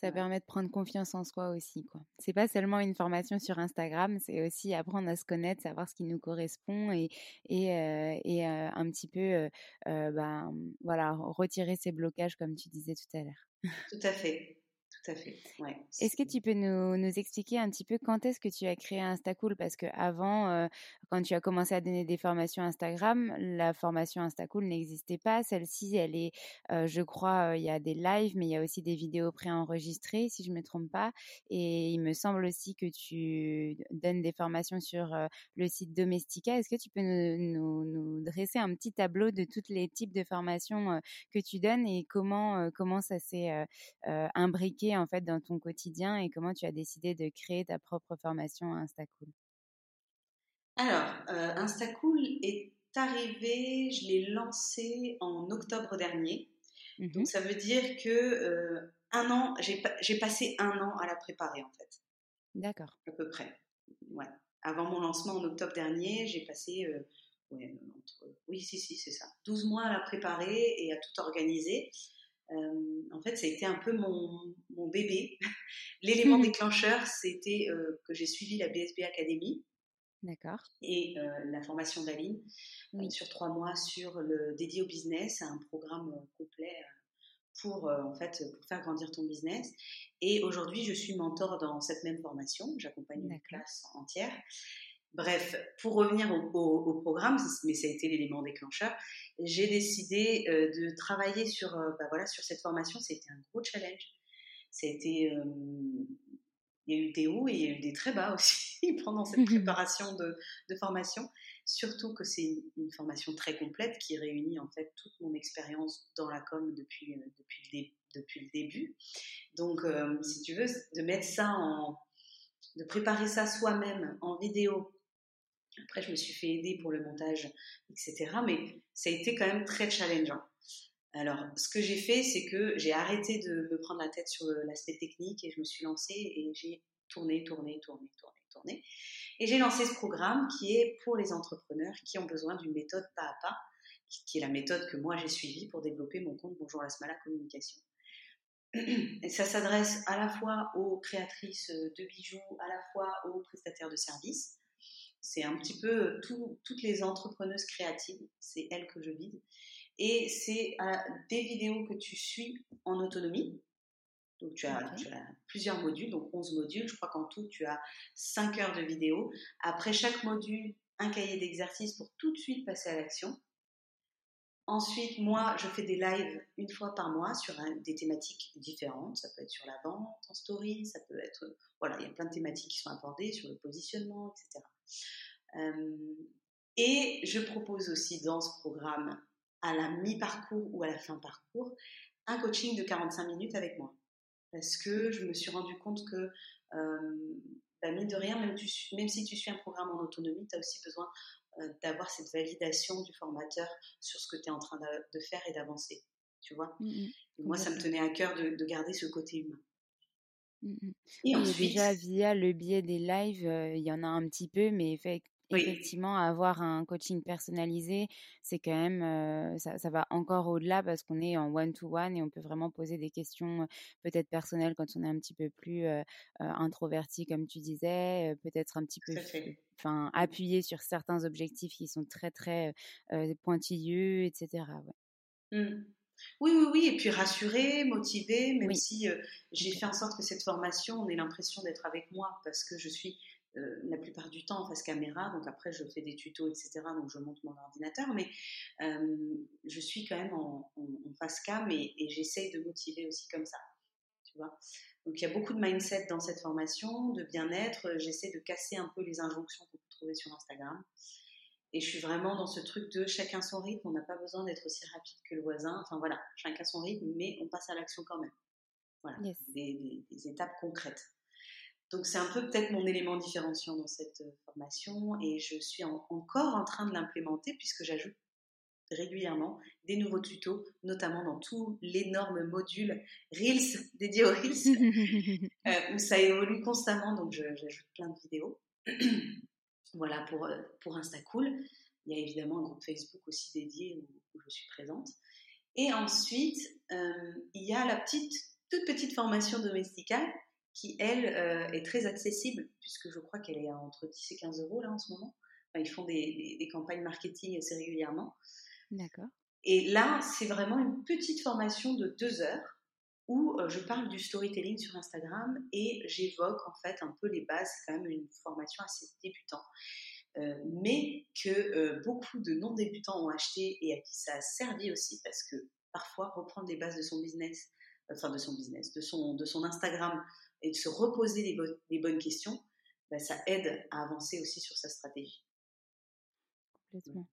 Ça permet de prendre confiance en soi aussi, quoi. C'est pas seulement une formation sur Instagram, c'est aussi apprendre à se connaître, savoir ce qui nous correspond et et, euh, et euh, un petit peu, ben, voilà, retirer ces blocages comme tu disais tout à l'heure. Tout à fait. Tout à fait. Ouais, est-ce que tu peux nous, nous, expliquer un petit peu quand est-ce que tu as créé Instacool? Parce qu'avant, euh, quand tu as commencé à donner des formations Instagram, la formation Instacool n'existait pas. Celle-ci, elle est, euh, je crois, euh, il y a des lives, mais il y a aussi des vidéos préenregistrées, si je ne me trompe pas. Et il me semble aussi que tu donnes des formations sur le site Domestika. Est-ce que tu peux nous, nous, dresser un petit tableau de tous les types de formations que tu donnes et comment, comment ça s'est imbriqué en fait dans ton quotidien et comment tu as décidé de créer ta propre formation Instacool? Alors, euh, Instacool est arrivé, je l'ai lancé en octobre dernier. Mmh Donc ça veut dire que euh, un an, j'ai passé un an à la préparer en fait. D'accord. À peu près. Ouais. Avant mon lancement en octobre dernier, j'ai passé, euh, oui, si, si, c'est ça, 12 mois à la préparer et à tout organiser. Euh, en fait, ça a été un peu mon, mon bébé. <laughs> L'élément <laughs> déclencheur, c'était que j'ai suivi la BSB Academy. D'accord. Et euh, la formation d'Aline sur trois mois sur le dédié au business, un programme complet pour en fait pour faire grandir ton business. Et aujourd'hui, je suis mentor dans cette même formation. J'accompagne une classe entière. Bref, pour revenir au, programme, mais ça a été l'élément déclencheur, j'ai décidé euh, de travailler sur, euh, bah voilà, sur cette formation. C'était un gros challenge. Ça a été, euh, il y a eu des hauts et il y a eu des très bas <laughs> aussi pendant cette préparation de, de formation. Surtout que c'est une, formation très complète qui réunit en fait toute mon expérience dans la com depuis, depuis, le, depuis le début. Donc, si tu veux, de mettre ça en, de préparer ça soi-même en vidéo après, je me suis fait aider pour le montage, etc. Mais ça a été quand même très challengeant. Alors, ce que j'ai fait, c'est que j'ai arrêté de me prendre la tête sur l'aspect technique et je me suis lancée et j'ai tourné, tourné, tourné, tourné, tourné. Et j'ai lancé ce programme qui est pour les entrepreneurs qui ont besoin d'une méthode pas à pas, qui est la méthode que moi j'ai suivie pour développer mon compte Bonjour la Smala Communication. Et ça s'adresse à la fois aux créatrices de bijoux, à la fois aux prestataires de services, c'est un petit peu toutes les entrepreneuses créatives, c'est elles que je vide. Et c'est des vidéos que tu suis en autonomie. Donc tu as, tu as, plusieurs modules, donc 11 modules. Je crois qu'en tout, tu as 5 heures de vidéo. Après chaque module, un cahier d'exercice pour tout de suite passer à l'action. Ensuite, moi, je fais des lives une fois par mois sur des thématiques différentes. Ça peut être sur la vente en story, ça peut être... Voilà, il y a plein de thématiques qui sont abordées sur le positionnement, etc. Euh, et je propose aussi dans ce programme, à la mi-parcours ou à la fin parcours, un coaching de 45 minutes avec moi. Parce que je me suis rendu compte que, euh, bah, mine de rien, même, même, si tu suis un programme en autonomie, tu as aussi besoin euh, d'avoir cette validation du formateur sur ce que tu es en train de, faire et d'avancer. Tu vois? Mmh, mmh. Moi, ça me tenait à cœur de, garder ce côté humain. Mmh, et, déjà, via le biais des lives, euh, il y en a un petit peu, mais fait, Effectivement, avoir un coaching personnalisé, c'est quand même, ça, ça, va encore au-delà parce qu'on est en one-to-one et on peut vraiment poser des questions peut-être personnelles quand on est un petit peu plus introverti, comme tu disais, peut-être un petit peu enfin, appuyé sur certains objectifs qui sont très, très pointilleux, etc. Mmh. Oui, oui, oui, et puis rassurer, motiver, même si j'ai fait en sorte que cette formation, on ait l'impression d'être avec moi parce que je suis euh, la plupart du temps en face caméra, donc après je fais des tutos, etc. Donc je monte mon ordinateur, mais euh, je suis quand même en, face cam et, et j'essaye de motiver aussi comme ça. Tu vois donc il y a beaucoup de mindset dans cette formation, de bien-être. J'essaie de casser un peu les injonctions qu'on peut trouver sur Instagram. Et je suis vraiment dans ce truc de chacun son rythme, on n'a pas besoin d'être aussi rapide que le voisin. Enfin voilà, chacun son rythme, mais on passe à l'action quand même. Voilà, des, étapes concrètes. Donc c'est un peu peut-être mon élément différenciant dans cette euh, formation et je suis encore en train de l'implémenter puisque j'ajoute régulièrement des nouveaux tutos, notamment dans tout l'énorme module Reels <laughs> dédié aux Reels, <laughs> euh, où ça évolue constamment, donc j'ajoute plein de vidéos. <clears throat> voilà pour, euh, pour Instacool. Il y a évidemment un groupe Facebook aussi dédié où, je suis présente. Et ensuite, il y a la petite, toute petite formation domesticale qui, elle, euh, est très accessible, puisque je crois qu'elle est entre 10 et 15 euros là en ce moment. ils font des, campagnes marketing assez régulièrement. D'accord. Et là, c'est vraiment une petite formation de deux heures où euh, je parle du storytelling sur Instagram et j'évoque en fait un peu les bases. C'est quand même une formation assez débutant. Euh, mais que beaucoup de non-débutants ont acheté et à qui ça a servi aussi parce que parfois reprendre les bases de son business, enfin de son business, de son, de son Instagram, et de se reposer les, bonnes questions, bah, ça aide à avancer aussi sur sa stratégie. Complètement.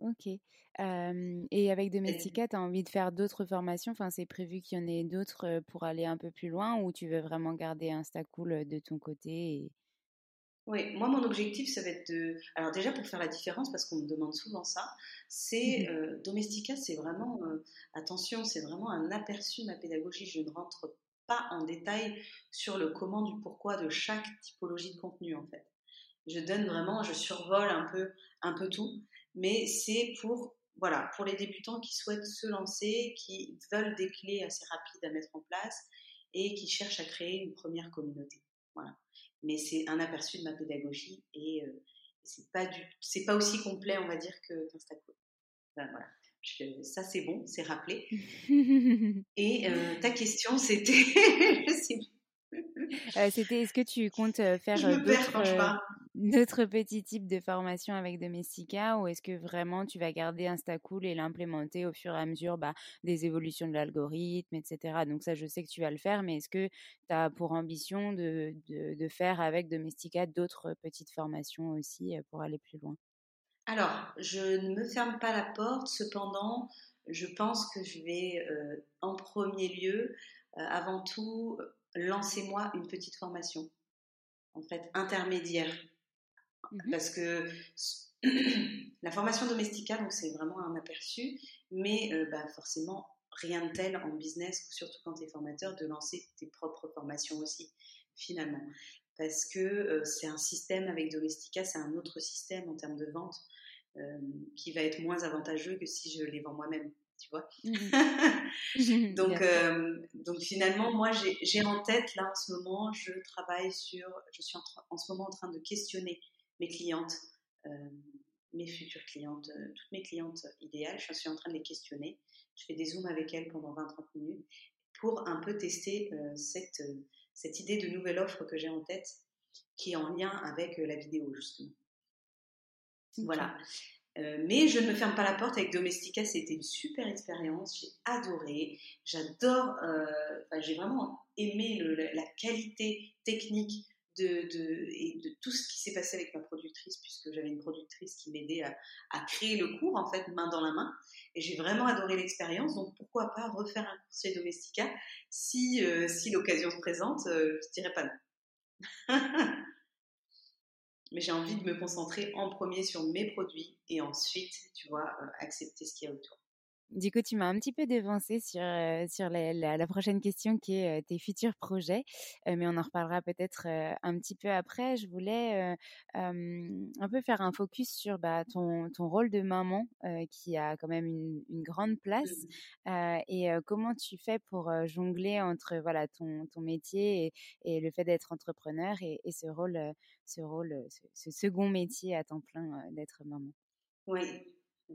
Ok. et avec Domestica, tu as envie de faire d'autres formations? Enfin, c'est prévu qu'il y en ait d'autres pour aller un peu plus loin ou tu veux vraiment garder Instacool de ton côté Oui, moi, mon objectif, ça va être de. Alors, déjà, pour faire la différence, parce qu'on me demande souvent ça, c'est. Mmh Domestica, c'est vraiment. attention, c'est vraiment un aperçu de ma pédagogie. Je ne rentre en détail sur le comment du pourquoi de chaque typologie de contenu en fait. Je donne vraiment, je survole un peu, un peu tout, mais c'est pour voilà, pour les débutants qui souhaitent se lancer, qui veulent des clés assez rapides à mettre en place et qui cherchent à créer une première communauté. Voilà. Mais c'est un aperçu de ma pédagogie et euh, c'est pas du, c'est pas aussi complet, on va dire, que qu'Instaco. voilà ça c'est bon, c'est rappelé. <laughs> Et euh, ta question c'était, <laughs> euh, c'était est-ce que tu comptes euh, faire d'autres petits types de formation avec Domestika ou est-ce que vraiment tu vas garder Instacool et l'implémenter au fur et à mesure bah, des évolutions de l'algorithme, etc. Donc ça, je sais que tu vas le faire, mais est-ce que tu as pour ambition de, de, de faire avec Domestika d'autres petites formations aussi pour aller plus loin? Alors, je ne me ferme pas la porte, cependant, je pense que je vais euh, en premier lieu, euh, avant tout, lancer moi une petite formation, en fait, intermédiaire. Mmh Parce que <clears throat> la formation domestica, donc c'est vraiment un aperçu, mais euh, bah, forcément, rien de tel en business, surtout quand tu es formateur, de lancer tes propres formations aussi, finalement. Parce que c'est un système avec Domestica, c'est un autre système en termes de vente. Euh, qui va être moins avantageux que si je les vends moi-même, tu vois. Mmh <laughs> donc, euh, donc finalement, moi, j'ai en tête, là, en ce moment, je travaille sur, je suis en, ce moment en train de questionner mes clientes, euh, mes futures clientes, toutes mes clientes idéales, je suis en train de les questionner. Je fais des zooms avec elles pendant 20-30 minutes pour un peu tester cette, cette idée de nouvelle offre que j'ai en tête qui est en lien avec la vidéo justement. Voilà. mais je ne me ferme pas la porte avec Domestica, c'était une super expérience, j'ai adoré, j'adore, j'ai vraiment aimé la qualité technique de, tout ce qui s'est passé avec ma productrice, puisque j'avais une productrice qui m'aidait à, créer le cours, en fait, main dans la main. Et j'ai vraiment adoré l'expérience, donc pourquoi pas refaire un cours chez Domestica si, euh, si l'occasion se présente, euh, je dirais pas non. <laughs> Mais j'ai envie de me concentrer en premier sur mes produits et ensuite, tu vois, euh, accepter ce qu'il y a autour. Du coup, tu m'as un petit peu dévancé sur, sur la, prochaine question qui est tes futurs projets, mais on en reparlera peut-être un petit peu après. Je voulais un peu faire un focus sur bah, ton, ton, rôle de maman qui a quand même une, une grande place mmh. et comment tu fais pour jongler entre voilà, ton, ton métier et, et, le fait d'être entrepreneur et, et, ce rôle, ce, rôle ce, second métier à temps plein d'être maman? Oui,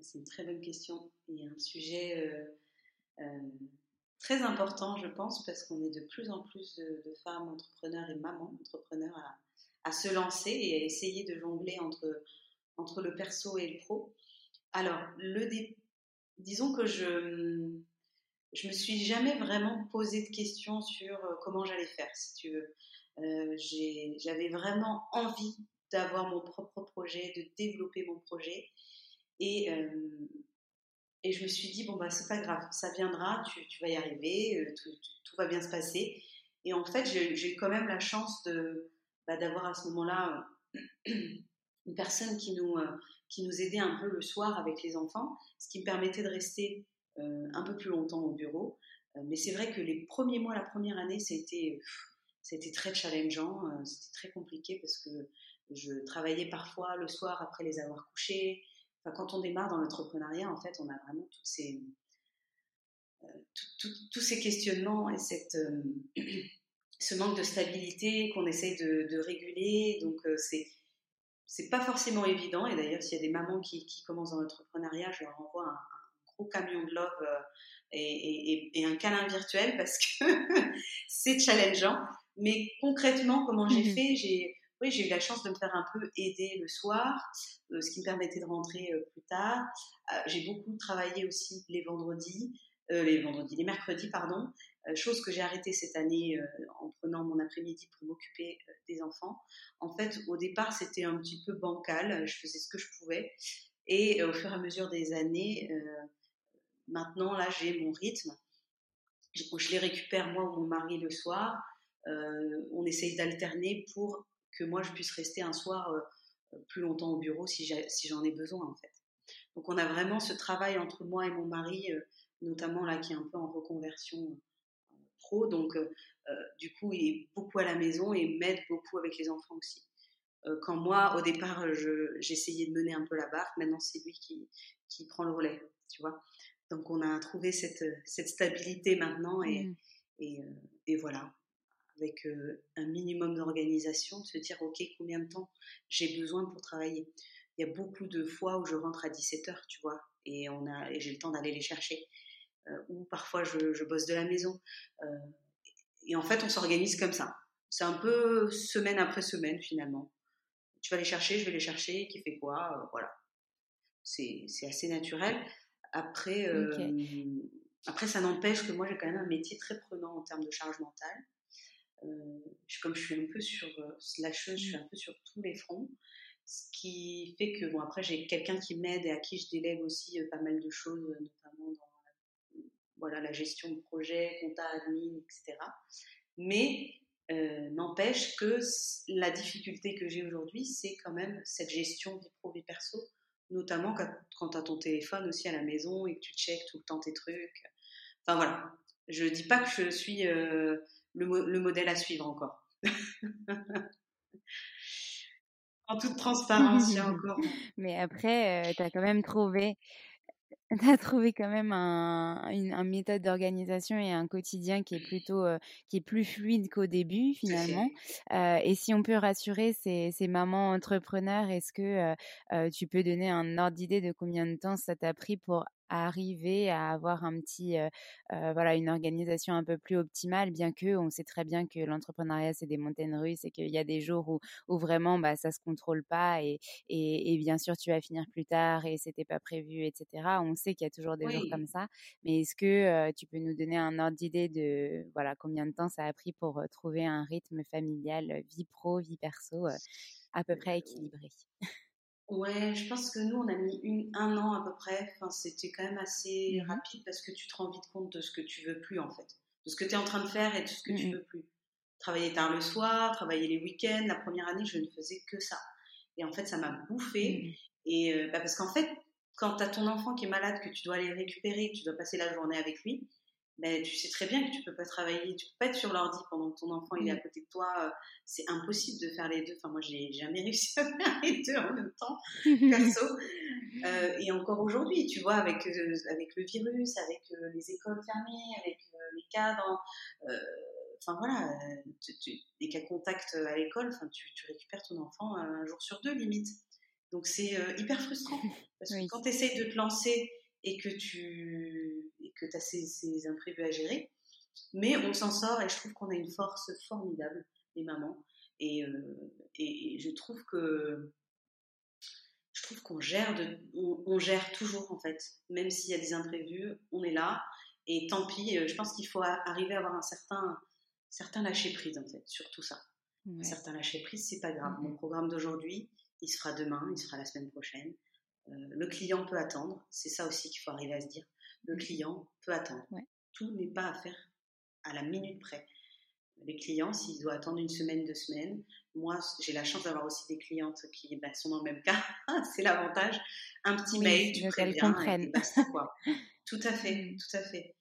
c'est une très bonne question et un sujet euh, euh, très important, je pense, parce qu'on est de plus en plus de, femmes entrepreneurs et mamans entrepreneurs à, se lancer et à essayer de jongler entre, le perso et le pro. Alors, disons que je je me suis jamais vraiment posé de questions sur euh, comment j'allais faire, si tu veux. J'avais vraiment envie d'avoir mon propre projet, de développer mon projet. Et, et je me suis dit, bon, bah, c'est pas grave, ça viendra, tu, vas y arriver, tout, va bien se passer. Et en fait, j'ai quand même la chance de, bah, d'avoir à ce moment-là <clears throat> une personne qui nous, qui nous aidait un peu le soir avec les enfants, ce qui me permettait de rester un peu plus longtemps au bureau. mais c'est vrai que les premiers mois, la première année, c'était, c'était très challengeant, c'était très compliqué parce que je travaillais parfois le soir après les avoir couchés quand on démarre dans l'entrepreneuriat, en fait, on a vraiment toutes ces, euh, tous ces questionnements et cette, euh, <clears throat> ce manque de stabilité qu'on essaye de, réguler. Donc, euh, c'est c'est pas forcément évident. Et d'ailleurs, s'il y a des mamans qui, qui commencent dans l'entrepreneuriat, je leur envoie un, gros camion de love et, et, un câlin virtuel parce que <laughs> c'est challengeant. Mais concrètement, comment j'ai mmh fait? J'ai oui, j'ai eu la chance de me faire un peu aider le soir, euh, ce qui me permettait de rentrer euh, plus tard. Euh, j'ai beaucoup travaillé aussi les vendredis, les vendredis, les mercredis, pardon, chose que j'ai arrêtée cette année en prenant mon après-midi pour m'occuper des enfants. En fait, au départ, c'était un petit peu bancal, je faisais ce que je pouvais. Et au fur et à mesure des années, maintenant, là, j'ai mon rythme. Je, je, les récupère moi ou mon mari le soir. on essaye d'alterner pour que moi je puisse rester un soir euh, plus longtemps au bureau si j'en ai besoin en fait. Donc on a vraiment ce travail entre moi et mon mari, euh, notamment là qui est un peu en reconversion euh, pro, donc du coup il est beaucoup à la maison et m'aide beaucoup avec les enfants aussi. quand moi au départ j'essayais de mener un peu la barque, maintenant c'est lui qui, qui prend le relais, tu vois. Donc on a trouvé cette, cette stabilité maintenant et, mmh. et, et voilà avec un minimum d'organisation, de se dire, OK, combien de temps j'ai besoin pour travailler? Il y a beaucoup de fois où je rentre à 17h, tu vois, et, on a, et j'ai le temps d'aller les chercher. Euh, ou parfois, je, bosse de la maison. Euh, et en fait, on s'organise comme ça. C'est un peu semaine après semaine, finalement. Tu vas les chercher, je vais les chercher, qui fait quoi Voilà. C'est, assez naturel. Après, après ça n'empêche que moi, j'ai quand même un métier très prenant en termes de charge mentale. Euh, comme je suis un peu sur slasheuse, je suis un peu sur tous les fronts. Ce qui fait que, bon, après, j'ai quelqu'un qui m'aide et à qui je délègue aussi euh, pas mal de choses, notamment dans voilà, la gestion de projet, compta, admin, etc. Mais euh, n'empêche que la difficulté que j'ai aujourd'hui, c'est quand même cette gestion vie pro, vie perso, notamment quand, quand tu as ton téléphone aussi à la maison et que tu checkes tout le temps tes trucs. Enfin voilà, je dis pas que je suis le, modèle à suivre encore. <laughs> en toute transparence, il y a encore. <laughs> Mais après, euh, tu as quand même trouvé <laughs> as trouvé quand même un, une, méthode d'organisation et un quotidien qui est plutôt euh, qui est plus fluide qu'au début finalement. Euh, et si on peut rassurer ces, ces mamans entrepreneurs, est-ce que tu peux donner un ordre d'idée de combien de temps ça t'a pris pour arriver à avoir un petit, voilà, une organisation un peu plus optimale, bien que on sait très bien que l'entrepreneuriat c'est des montagnes russes et qu'il y a des jours où, où vraiment bah, ça se contrôle pas et, et, bien sûr tu vas finir plus tard et c'était pas prévu, etc. On sait qu'il y a toujours des jours comme ça, mais est-ce que tu peux nous donner un ordre d'idée de voilà combien de temps ça a pris pour trouver un rythme familial, vie pro, vie perso, à peu près équilibré? Ouais, je pense que nous, on a mis une, un an à peu près. Enfin, c'était quand même assez mmh rapide parce que tu te rends vite compte de ce que tu veux plus, en fait. De ce que tu es en train de faire et de ce que tu mmh veux plus. Travailler tard le soir, travailler les week-ends. La première année, je ne faisais que ça. Et en fait, ça m'a bouffé. Mmh et euh, bah, parce qu'en fait, quand tu as ton enfant qui est malade, que tu dois aller récupérer, que tu dois passer la journée avec lui, ben, tu sais très bien que tu peux pas travailler, tu peux pas être sur l'ordi pendant que ton enfant il est à côté de toi. Euh, c'est impossible de faire les deux. Enfin, moi, j'ai jamais <laughs> réussi à faire les deux en même temps, perso. <laughs> Euh, et encore aujourd'hui, tu vois, avec euh, avec le virus, avec les écoles fermées, avec les cadres. Enfin voilà, les cas contacts à l'école, enfin tu, tu, récupères ton enfant un jour sur deux limite. Donc c'est hyper frustrant <laughs> parce que quand tu essayes de te lancer et que tu que as ces, imprévus à gérer. Mais on s'en sort et je trouve qu'on a une force formidable, les mamans. Et, euh, et, je trouve que je trouve qu'on gère, de, on, gère toujours en fait, même s'il y a des imprévus, on est là. Et tant pis, euh, je pense qu'il faut arriver à avoir un certain, certain lâcher prise en fait, sur tout ça. Un certain lâcher prise, c'est pas grave. Mon mmh programme d'aujourd'hui, il se fera demain, il se fera la semaine prochaine. Euh, le client peut attendre. C'est ça aussi qu'il faut arriver à se dire. Le client peut attendre. Tout n'est pas à faire à la minute près. Les clients, s'ils doivent attendre une semaine, deux semaines, moi, j'ai la chance d'avoir aussi des clientes qui bah, sont dans le même cas. <laughs> c'est l'avantage. Un petit mail, tu préviens. Et, quoi. <laughs> tout à fait, mmh. tout à fait.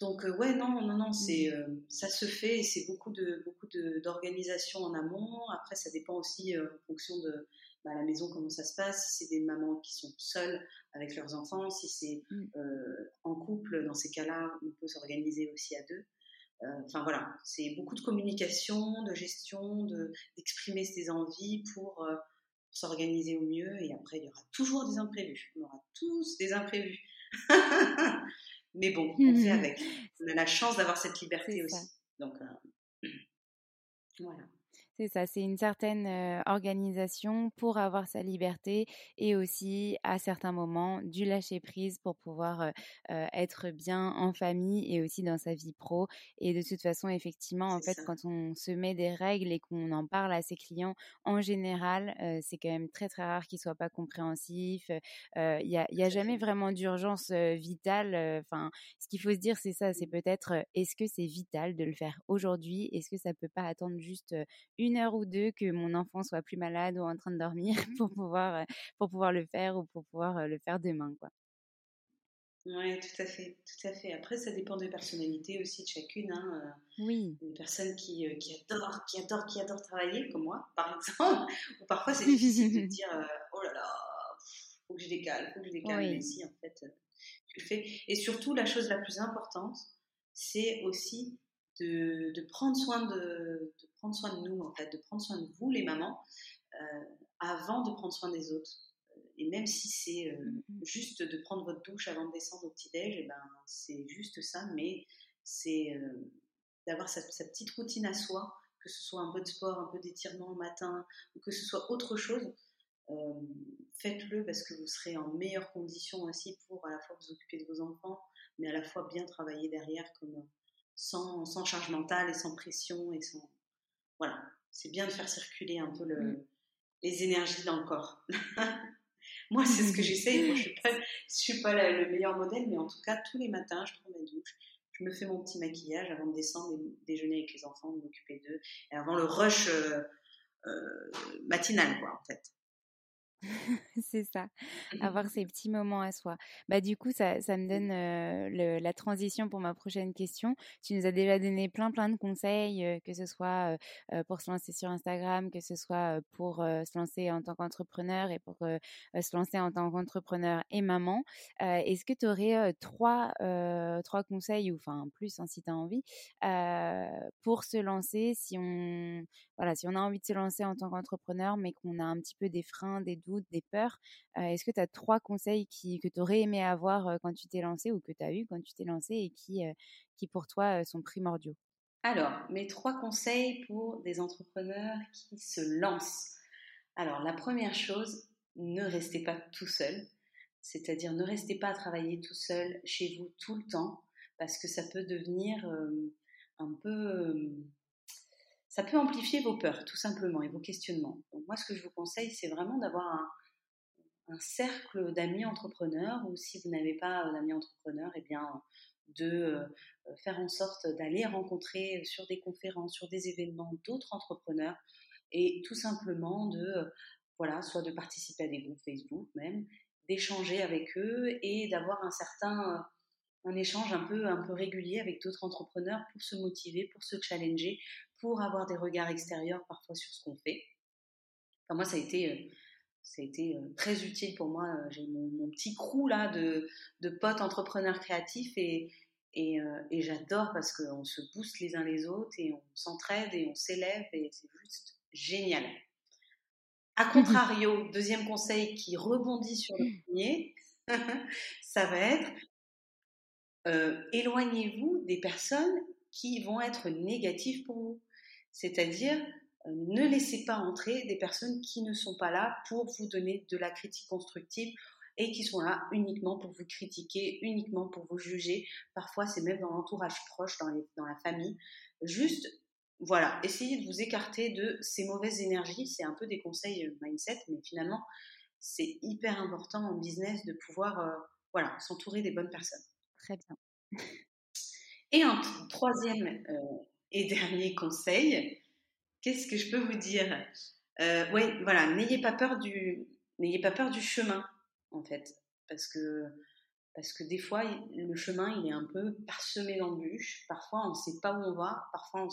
Donc euh, ouais, non, non, non, c'est mmh. euh, ça se fait et c'est beaucoup de beaucoup d'organisation en amont. Après, ça dépend aussi en fonction de bah, à la maison comment ça se passe, si c'est des mamans qui sont seules avec leurs enfants, si c'est mm. euh, en couple, dans ces cas-là, on peut s'organiser aussi à deux. Euh, enfin voilà, c'est beaucoup de communication, de gestion, d'exprimer ses envies pour euh, s'organiser au mieux. Et après, il y aura toujours des imprévus. On aura tous des imprévus. <laughs> Mais bon, on fait <laughs> avec. On a la chance d'avoir cette liberté aussi. Donc, <clears throat> voilà. C'est ça, c'est une certaine organisation pour avoir sa liberté et aussi à certains moments du lâcher prise pour pouvoir être bien en famille et aussi dans sa vie pro. Et de toute façon, effectivement, en fait, quand on se met des règles et qu'on en parle à ses clients, en général, c'est quand même très très rare qu'ils soient pas compréhensifs. Il n'y a, y a jamais vraiment d'urgence vitale. Enfin, ce qu'il faut se dire, c'est ça, c'est mmh. peut-être est-ce que c'est vital de le faire aujourd'hui? Est-ce que ça peut pas attendre juste une heure ou deux que mon enfant soit plus malade ou en train de dormir <laughs> pour <laughs> pouvoir, pour pouvoir le faire ou pour pouvoir le faire demain, quoi. Oui, tout à fait, tout à fait. Après, ça dépend des personnalités aussi de chacune. Hein. Oui. Une personne qui, qui, adore, qui adore, qui adore travailler, comme moi, par exemple. <laughs> ou parfois, c'est difficile de dire, oh là là, faut que je décale, faut que je décale. Mais si, en fait, tu le fais. Et surtout, la chose la plus importante, c'est aussi de, de, prendre soin de, de, prendre soin de nous, en fait, de prendre soin de vous, les mamans, euh, avant de prendre soin des autres. Et même si c'est euh, mm, mm. juste de prendre votre douche avant de descendre au petit-déj, et eh ben, c'est juste ça, mais c'est euh, d'avoir sa, sa, petite routine à soi, que ce soit un peu de sport, un peu d'étirement au matin, ou que ce soit autre chose. Faites-le parce que vous serez en meilleure condition aussi pour à la fois vous occuper de vos enfants, mais à la fois bien travailler derrière comme, sans, sans, charge mentale et sans pression et sans voilà c'est bien de faire circuler un peu le, mm. les énergies dans le corps. <laughs> Moi c'est ce que j'essaye. Moi je suis pas suis pas le meilleur modèle mais en tout cas tous les matins je prends ma douche je me fais mon petit maquillage avant de descendre et déjeuner avec les enfants de m'occuper d'eux et avant le rush euh, euh, matinal quoi en fait <laughs> c'est ça, avoir ces petits moments à soi. Bah du coup, ça, ça me donne le, la transition pour ma prochaine question. Tu nous as déjà donné plein plein de conseils, que ce soit pour se lancer sur Instagram, que ce soit pour se lancer en tant qu'entrepreneur et pour se lancer en tant qu'entrepreneur et maman. Est-ce que tu aurais trois, trois conseils, ou enfin plus hein, si tu as envie, pour se lancer si on, voilà, si on a envie de se lancer en tant qu'entrepreneur, mais qu'on a un petit peu des freins, des doutes des peurs. Est-ce que tu as trois conseils qui, que tu aurais aimé avoir quand tu t'es lancé ou que tu as eu quand tu t'es lancé et qui, qui pour toi sont primordiaux? Alors, mes trois conseils pour des entrepreneurs qui se lancent. Alors, la première chose, ne restez pas tout seul. C'est-à-dire, ne restez pas à travailler tout seul chez vous tout le temps, parce que ça peut devenir un peu ça peut amplifier vos peurs, tout simplement, et vos questionnements. Moi, ce que je vous conseille, c'est vraiment d'avoir un, cercle d'amis entrepreneurs, ou si vous n'avez pas d'amis entrepreneurs, eh bien, de euh, faire en sorte d'aller rencontrer sur des conférences, sur des événements d'autres entrepreneurs, et tout simplement de, voilà, soit de participer à des groupes Facebook même, d'échanger avec eux et d'avoir un certain un échange un peu, un peu régulier avec d'autres entrepreneurs pour se motiver, pour se challenger, pour avoir des regards extérieurs parfois sur ce qu'on fait. Enfin, moi, ça a été, euh, ça a été euh, très utile pour moi. Euh, j'ai mon, petit crew là de, de potes entrepreneurs créatifs et, et, et j'adore parce qu'on se booste les uns les autres et on s'entraide et on s'élève et c'est juste génial. A contrario, deuxième conseil qui rebondit sur le premier, <laughs> ça va être éloignez-vous des personnes qui vont être négatives pour vous. C'est-à-dire, euh, ne laissez pas entrer des personnes qui ne sont pas là pour vous donner de la critique constructive et qui sont là uniquement pour vous critiquer, uniquement pour vous juger. Parfois, c'est même dans l'entourage proche, dans, dans la famille. Juste, voilà, essayez de vous écarter de ces mauvaises énergies. C'est un peu des conseils euh, mindset, mais finalement, c'est hyper important en business de pouvoir euh, voilà, s'entourer des bonnes personnes. Très bien. Et un troisième et dernier conseil, qu'est-ce que je peux vous dire? Euh, Oui, voilà, n'ayez pas peur du, n'ayez pas peur du chemin, en fait, parce que parce que des fois le chemin il est un peu parsemé d'embûches. Parfois on ne sait pas où on va, parfois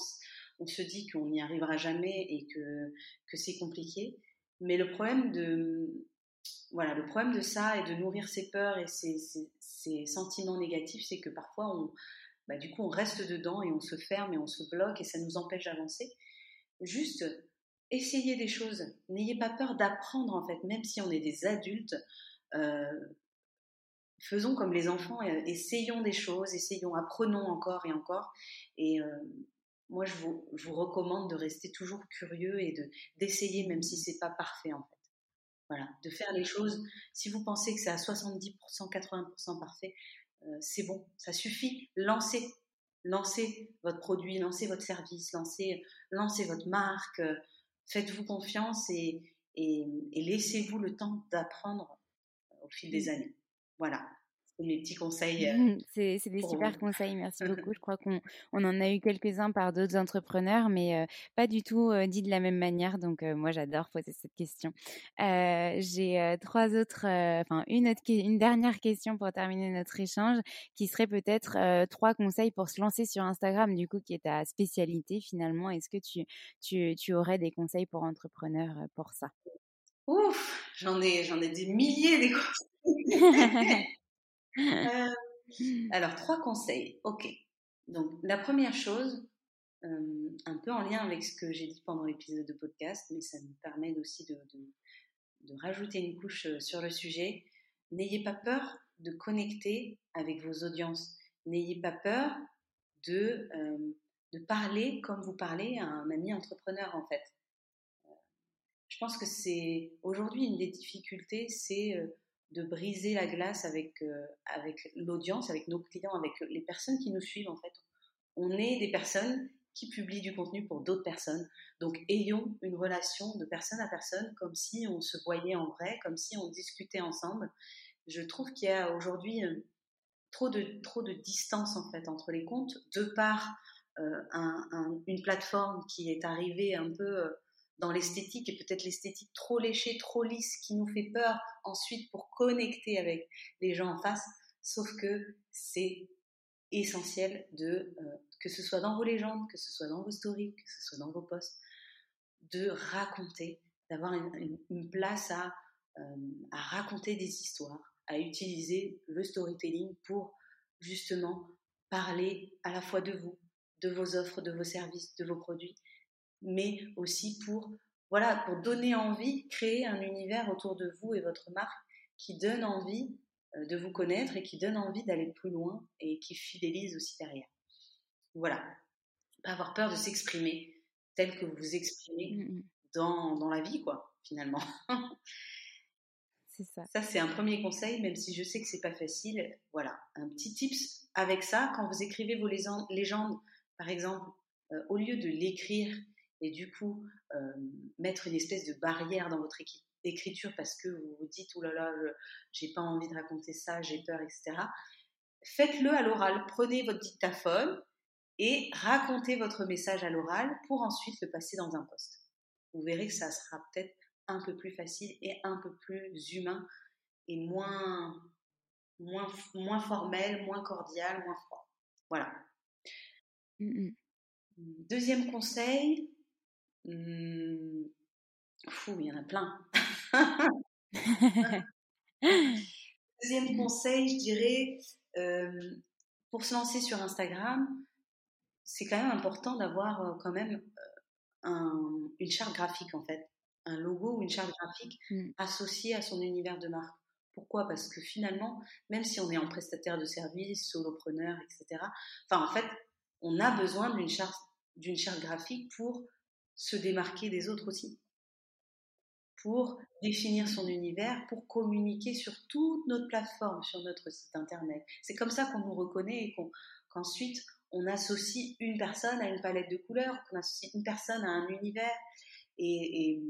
on, se dit qu'on n'y arrivera jamais et que que c'est compliqué. Mais le problème de voilà, le problème de ça et de nourrir ses peurs et ses, ses sentiments négatifs, c'est que parfois on, bah, du coup, on reste dedans et on se ferme et on se bloque et ça nous empêche d'avancer. Juste, essayez des choses. N'ayez pas peur d'apprendre, en fait, même si on est des adultes. Euh, faisons comme les enfants, euh, essayons des choses, essayons, apprenons encore et encore. Et euh, moi, je vous, recommande de rester toujours curieux et de d'essayer, même si c'est pas parfait, en fait. Voilà, de faire les choses. Si vous pensez que c'est à 70%, 80% parfait, c'est bon, ça suffit. Lancez, lancez votre produit, lancez votre service, lancez, lancez votre marque, euh, faites-vous confiance et, et laissez-vous le temps d'apprendre euh, au fil des années. Voilà mes petits conseils. Euh, c'est des super conseils, merci <laughs> beaucoup. Je crois qu'on on en a eu quelques-uns par d'autres entrepreneurs, mais euh, pas du tout euh, dit de la même manière. Donc moi, j'adore poser cette question. J'ai trois autres, enfin une, autre, une dernière question pour terminer notre échange, qui serait peut-être trois conseils pour se lancer sur Instagram, du coup, qui est ta spécialité finalement. Est-ce que tu, tu, tu aurais des conseils pour entrepreneurs pour ça? Ouf, j'en ai, j'en ai des milliers des conseils. <laughs> <laughs> Euh, alors, trois conseils. Ok. Donc, la première chose, euh, un peu en lien avec ce que j'ai dit pendant l'épisode de podcast, mais ça me permet aussi de, de, rajouter une couche euh, sur le sujet. N'ayez pas peur de connecter avec vos audiences. N'ayez pas peur de, de parler comme vous parlez à un ami entrepreneur, en fait. Je pense que c'est aujourd'hui une des difficultés, c'est de briser la glace avec, euh, avec l'audience, avec nos clients, avec les personnes qui nous suivent en fait. On est des personnes qui publient du contenu pour d'autres personnes. Donc ayons une relation de personne à personne comme si on se voyait en vrai, comme si on discutait ensemble. Je trouve qu'il y a aujourd'hui euh, trop de, trop de distance en fait entre les comptes de par euh, une plateforme qui est arrivée un peu dans l'esthétique et peut-être l'esthétique trop léchée, trop lisse qui nous fait peur ensuite pour connecter avec les gens en face. Sauf que c'est essentiel de, euh, que ce soit dans vos légendes, que ce soit dans vos stories, que ce soit dans vos posts, de raconter, d'avoir une, place euh, à raconter des histoires, à utiliser le storytelling pour justement parler à la fois de vous, de vos offres, de vos services, de vos produits, mais aussi pour voilà, pour donner envie, créer un univers autour de vous et votre marque qui donne envie euh, de vous connaître et qui donne envie d'aller plus loin et qui fidélise aussi derrière. Voilà. Pas avoir peur de s'exprimer tel que vous vous exprimez mmh, dans, dans la vie, quoi, finalement. <laughs> c'est ça. Ça, c'est un premier conseil, même si je sais que c'est pas facile. Voilà, un petit tips avec ça, quand vous écrivez vos légendes, par exemple, euh, au lieu de l'écrire et du coup euh, mettre une espèce de barrière dans votre écriture parce que vous vous dites oh là là, j'ai pas envie de raconter ça, j'ai peur, etc. Faites-le à l'oral. Prenez votre dictaphone et racontez votre message à l'oral pour ensuite le passer dans un poste. Vous verrez que ça sera peut-être un peu plus facile et un peu plus humain et moins, moins, moins formel, moins cordial, moins froid. Voilà. Mmh Deuxième conseil, mmh, fou, il y en a plein. <laughs> Deuxième conseil, je dirais, euh, pour se lancer sur Instagram, c'est quand même important d'avoir quand même une charte graphique en fait, un logo ou une charte graphique mmh. associée à son univers de marque. Pourquoi? Parce que finalement, même si on est en prestataire de services, solopreneur, etc., enfin en fait, on a besoin d'une charte, d'une charte graphique pour se démarquer des autres aussi, pour définir son univers, pour communiquer sur toute notre plateforme, sur notre site internet. C'est comme ça qu'on nous reconnaît et qu'ensuite on associe une personne à une palette de couleurs, qu'on associe une personne à un univers. Et,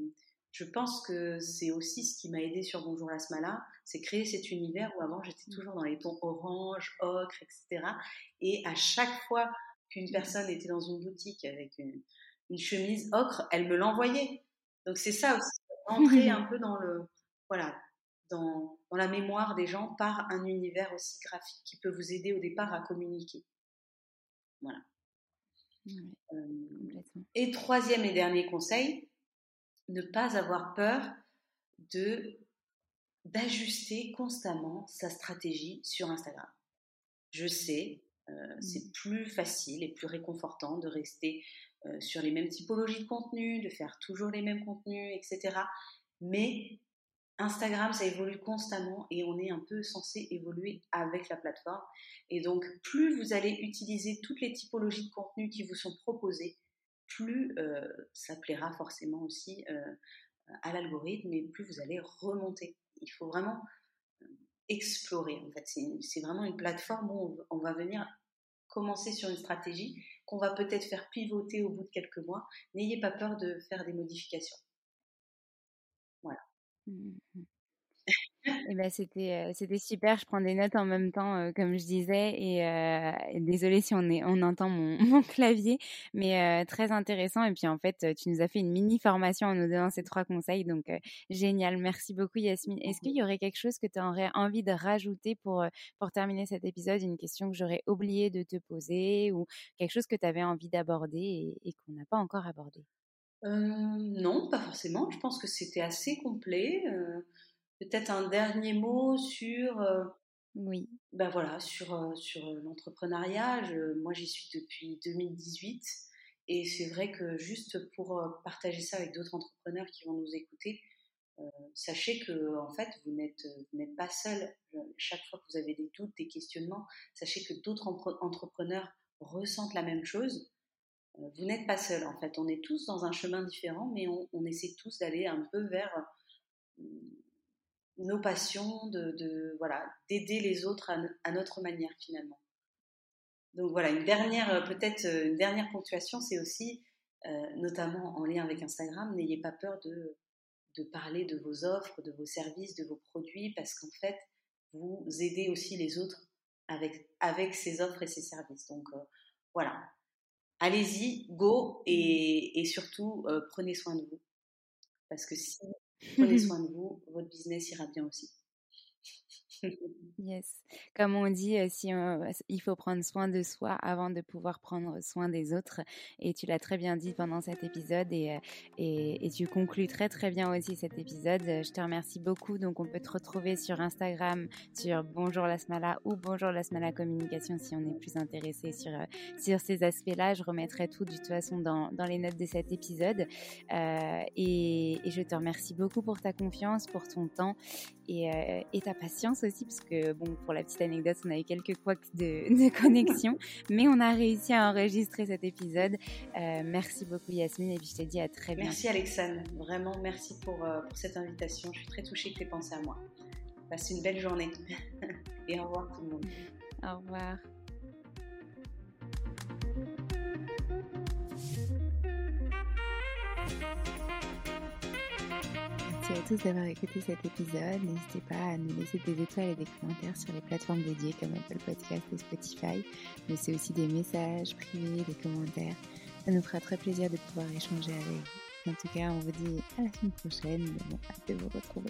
je pense que c'est aussi ce qui m'a aidé sur Bonjour la Smala, c'est créer cet univers où avant j'étais toujours dans les tons orange, ocre, etc. Et à chaque fois qu'une personne était dans une boutique avec une, chemise ocre, elle me l'envoyait. Donc c'est ça aussi, <laughs> entrer un peu dans le, voilà, dans, dans, la mémoire des gens par un univers aussi graphique qui peut vous aider au départ à communiquer. Voilà. Euh, et troisième et dernier conseil, ne pas avoir peur de d'ajuster constamment sa stratégie sur Instagram. Je sais, euh, mmh. c'est plus facile et plus réconfortant de rester euh, sur les mêmes typologies de contenu, de faire toujours les mêmes contenus, etc. Mais Instagram, ça évolue constamment et on est un peu censé évoluer avec la plateforme. Et donc, plus vous allez utiliser toutes les typologies de contenu qui vous sont proposées, plus euh, ça plaira forcément aussi à l'algorithme et plus vous allez remonter. Il faut vraiment explorer. En fait, c'est vraiment une plateforme où on va venir commencer sur une stratégie qu'on va peut-être faire pivoter au bout de quelques mois. N'ayez pas peur de faire des modifications. Voilà. Mmh, mmh. Eh ben, c'était, c'était super. Je prends des notes en même temps, comme je disais. Et, euh, désolée si on, est, on entend mon, <laughs> mon clavier, mais très intéressant. Et puis en fait, tu nous as fait une mini formation en nous donnant ces trois conseils. Donc génial. Merci beaucoup, Yasmine. Est-ce qu'il y aurait quelque chose que tu aurais envie de rajouter pour, pour terminer cet épisode Une question que j'aurais oublié de te poser ou quelque chose que tu avais envie d'aborder et, qu'on n'a pas encore abordé? Non, pas forcément. Je pense que c'était assez complet. Peut-être un dernier mot sur. Euh, oui. Ben voilà, sur, euh, sur euh, l'entrepreneuriat. moi, j'y suis depuis 2018. Et c'est vrai que juste pour partager ça avec d'autres entrepreneurs qui vont nous écouter, sachez que en fait, vous n'êtes, n'êtes pas seul. Chaque fois que vous avez des doutes, des questionnements, sachez que d'autres entrepreneurs ressentent la même chose. vous n'êtes pas seul. En fait, on est tous dans un chemin différent, mais on, on essaie tous d'aller un peu vers nos passions, de, voilà, d'aider les autres à, notre manière finalement. Donc voilà, une dernière, euh, peut-être euh, une dernière ponctuation, c'est aussi, euh, notamment en lien avec Instagram, n'ayez pas peur de, de parler de vos offres, de vos services, de vos produits, parce qu'en fait, vous aidez aussi les autres avec, avec ces offres et ces services. Donc voilà, allez-y, go, et, et surtout, prenez soin de vous. Parce que si Prenez soin de vous, votre business ira bien aussi. Yes. Comme on dit, il faut prendre soin de soi avant de pouvoir prendre soin des autres. Et tu l'as très bien dit pendant cet épisode et, tu conclus très très bien aussi cet épisode. Je te remercie beaucoup. Donc on peut te retrouver sur Instagram sur Bonjour la Smala ou Bonjour la Smala Communication si on est plus intéressé sur, sur ces aspects-là. Je remettrai tout de toute façon dans, dans les notes de cet épisode. Et, je te remercie beaucoup pour ta confiance, pour ton temps et, euh, et ta patience aussi parce que bon, pour la petite anecdote, on a eu quelques couacs de, <laughs> de connexion, mais on a réussi à enregistrer cet épisode. Euh, merci beaucoup Yasmine et puis je te dis à très bientôt. Merci Alexandre, vraiment merci pour, euh, pour cette invitation. Je suis très touchée que tu aies pensé à moi. Passe une belle journée <laughs> et au revoir tout le monde. Au revoir. Tous d'avoir écouté cet épisode. N'hésitez pas à nous laisser des étoiles et des commentaires sur les plateformes dédiées comme Apple Podcast et Spotify, mais c'est aussi des messages privés, des commentaires. Ça nous fera très plaisir de pouvoir échanger avec vous. En tout cas, on vous dit à la semaine prochaine. Bon, hâte de vous retrouver.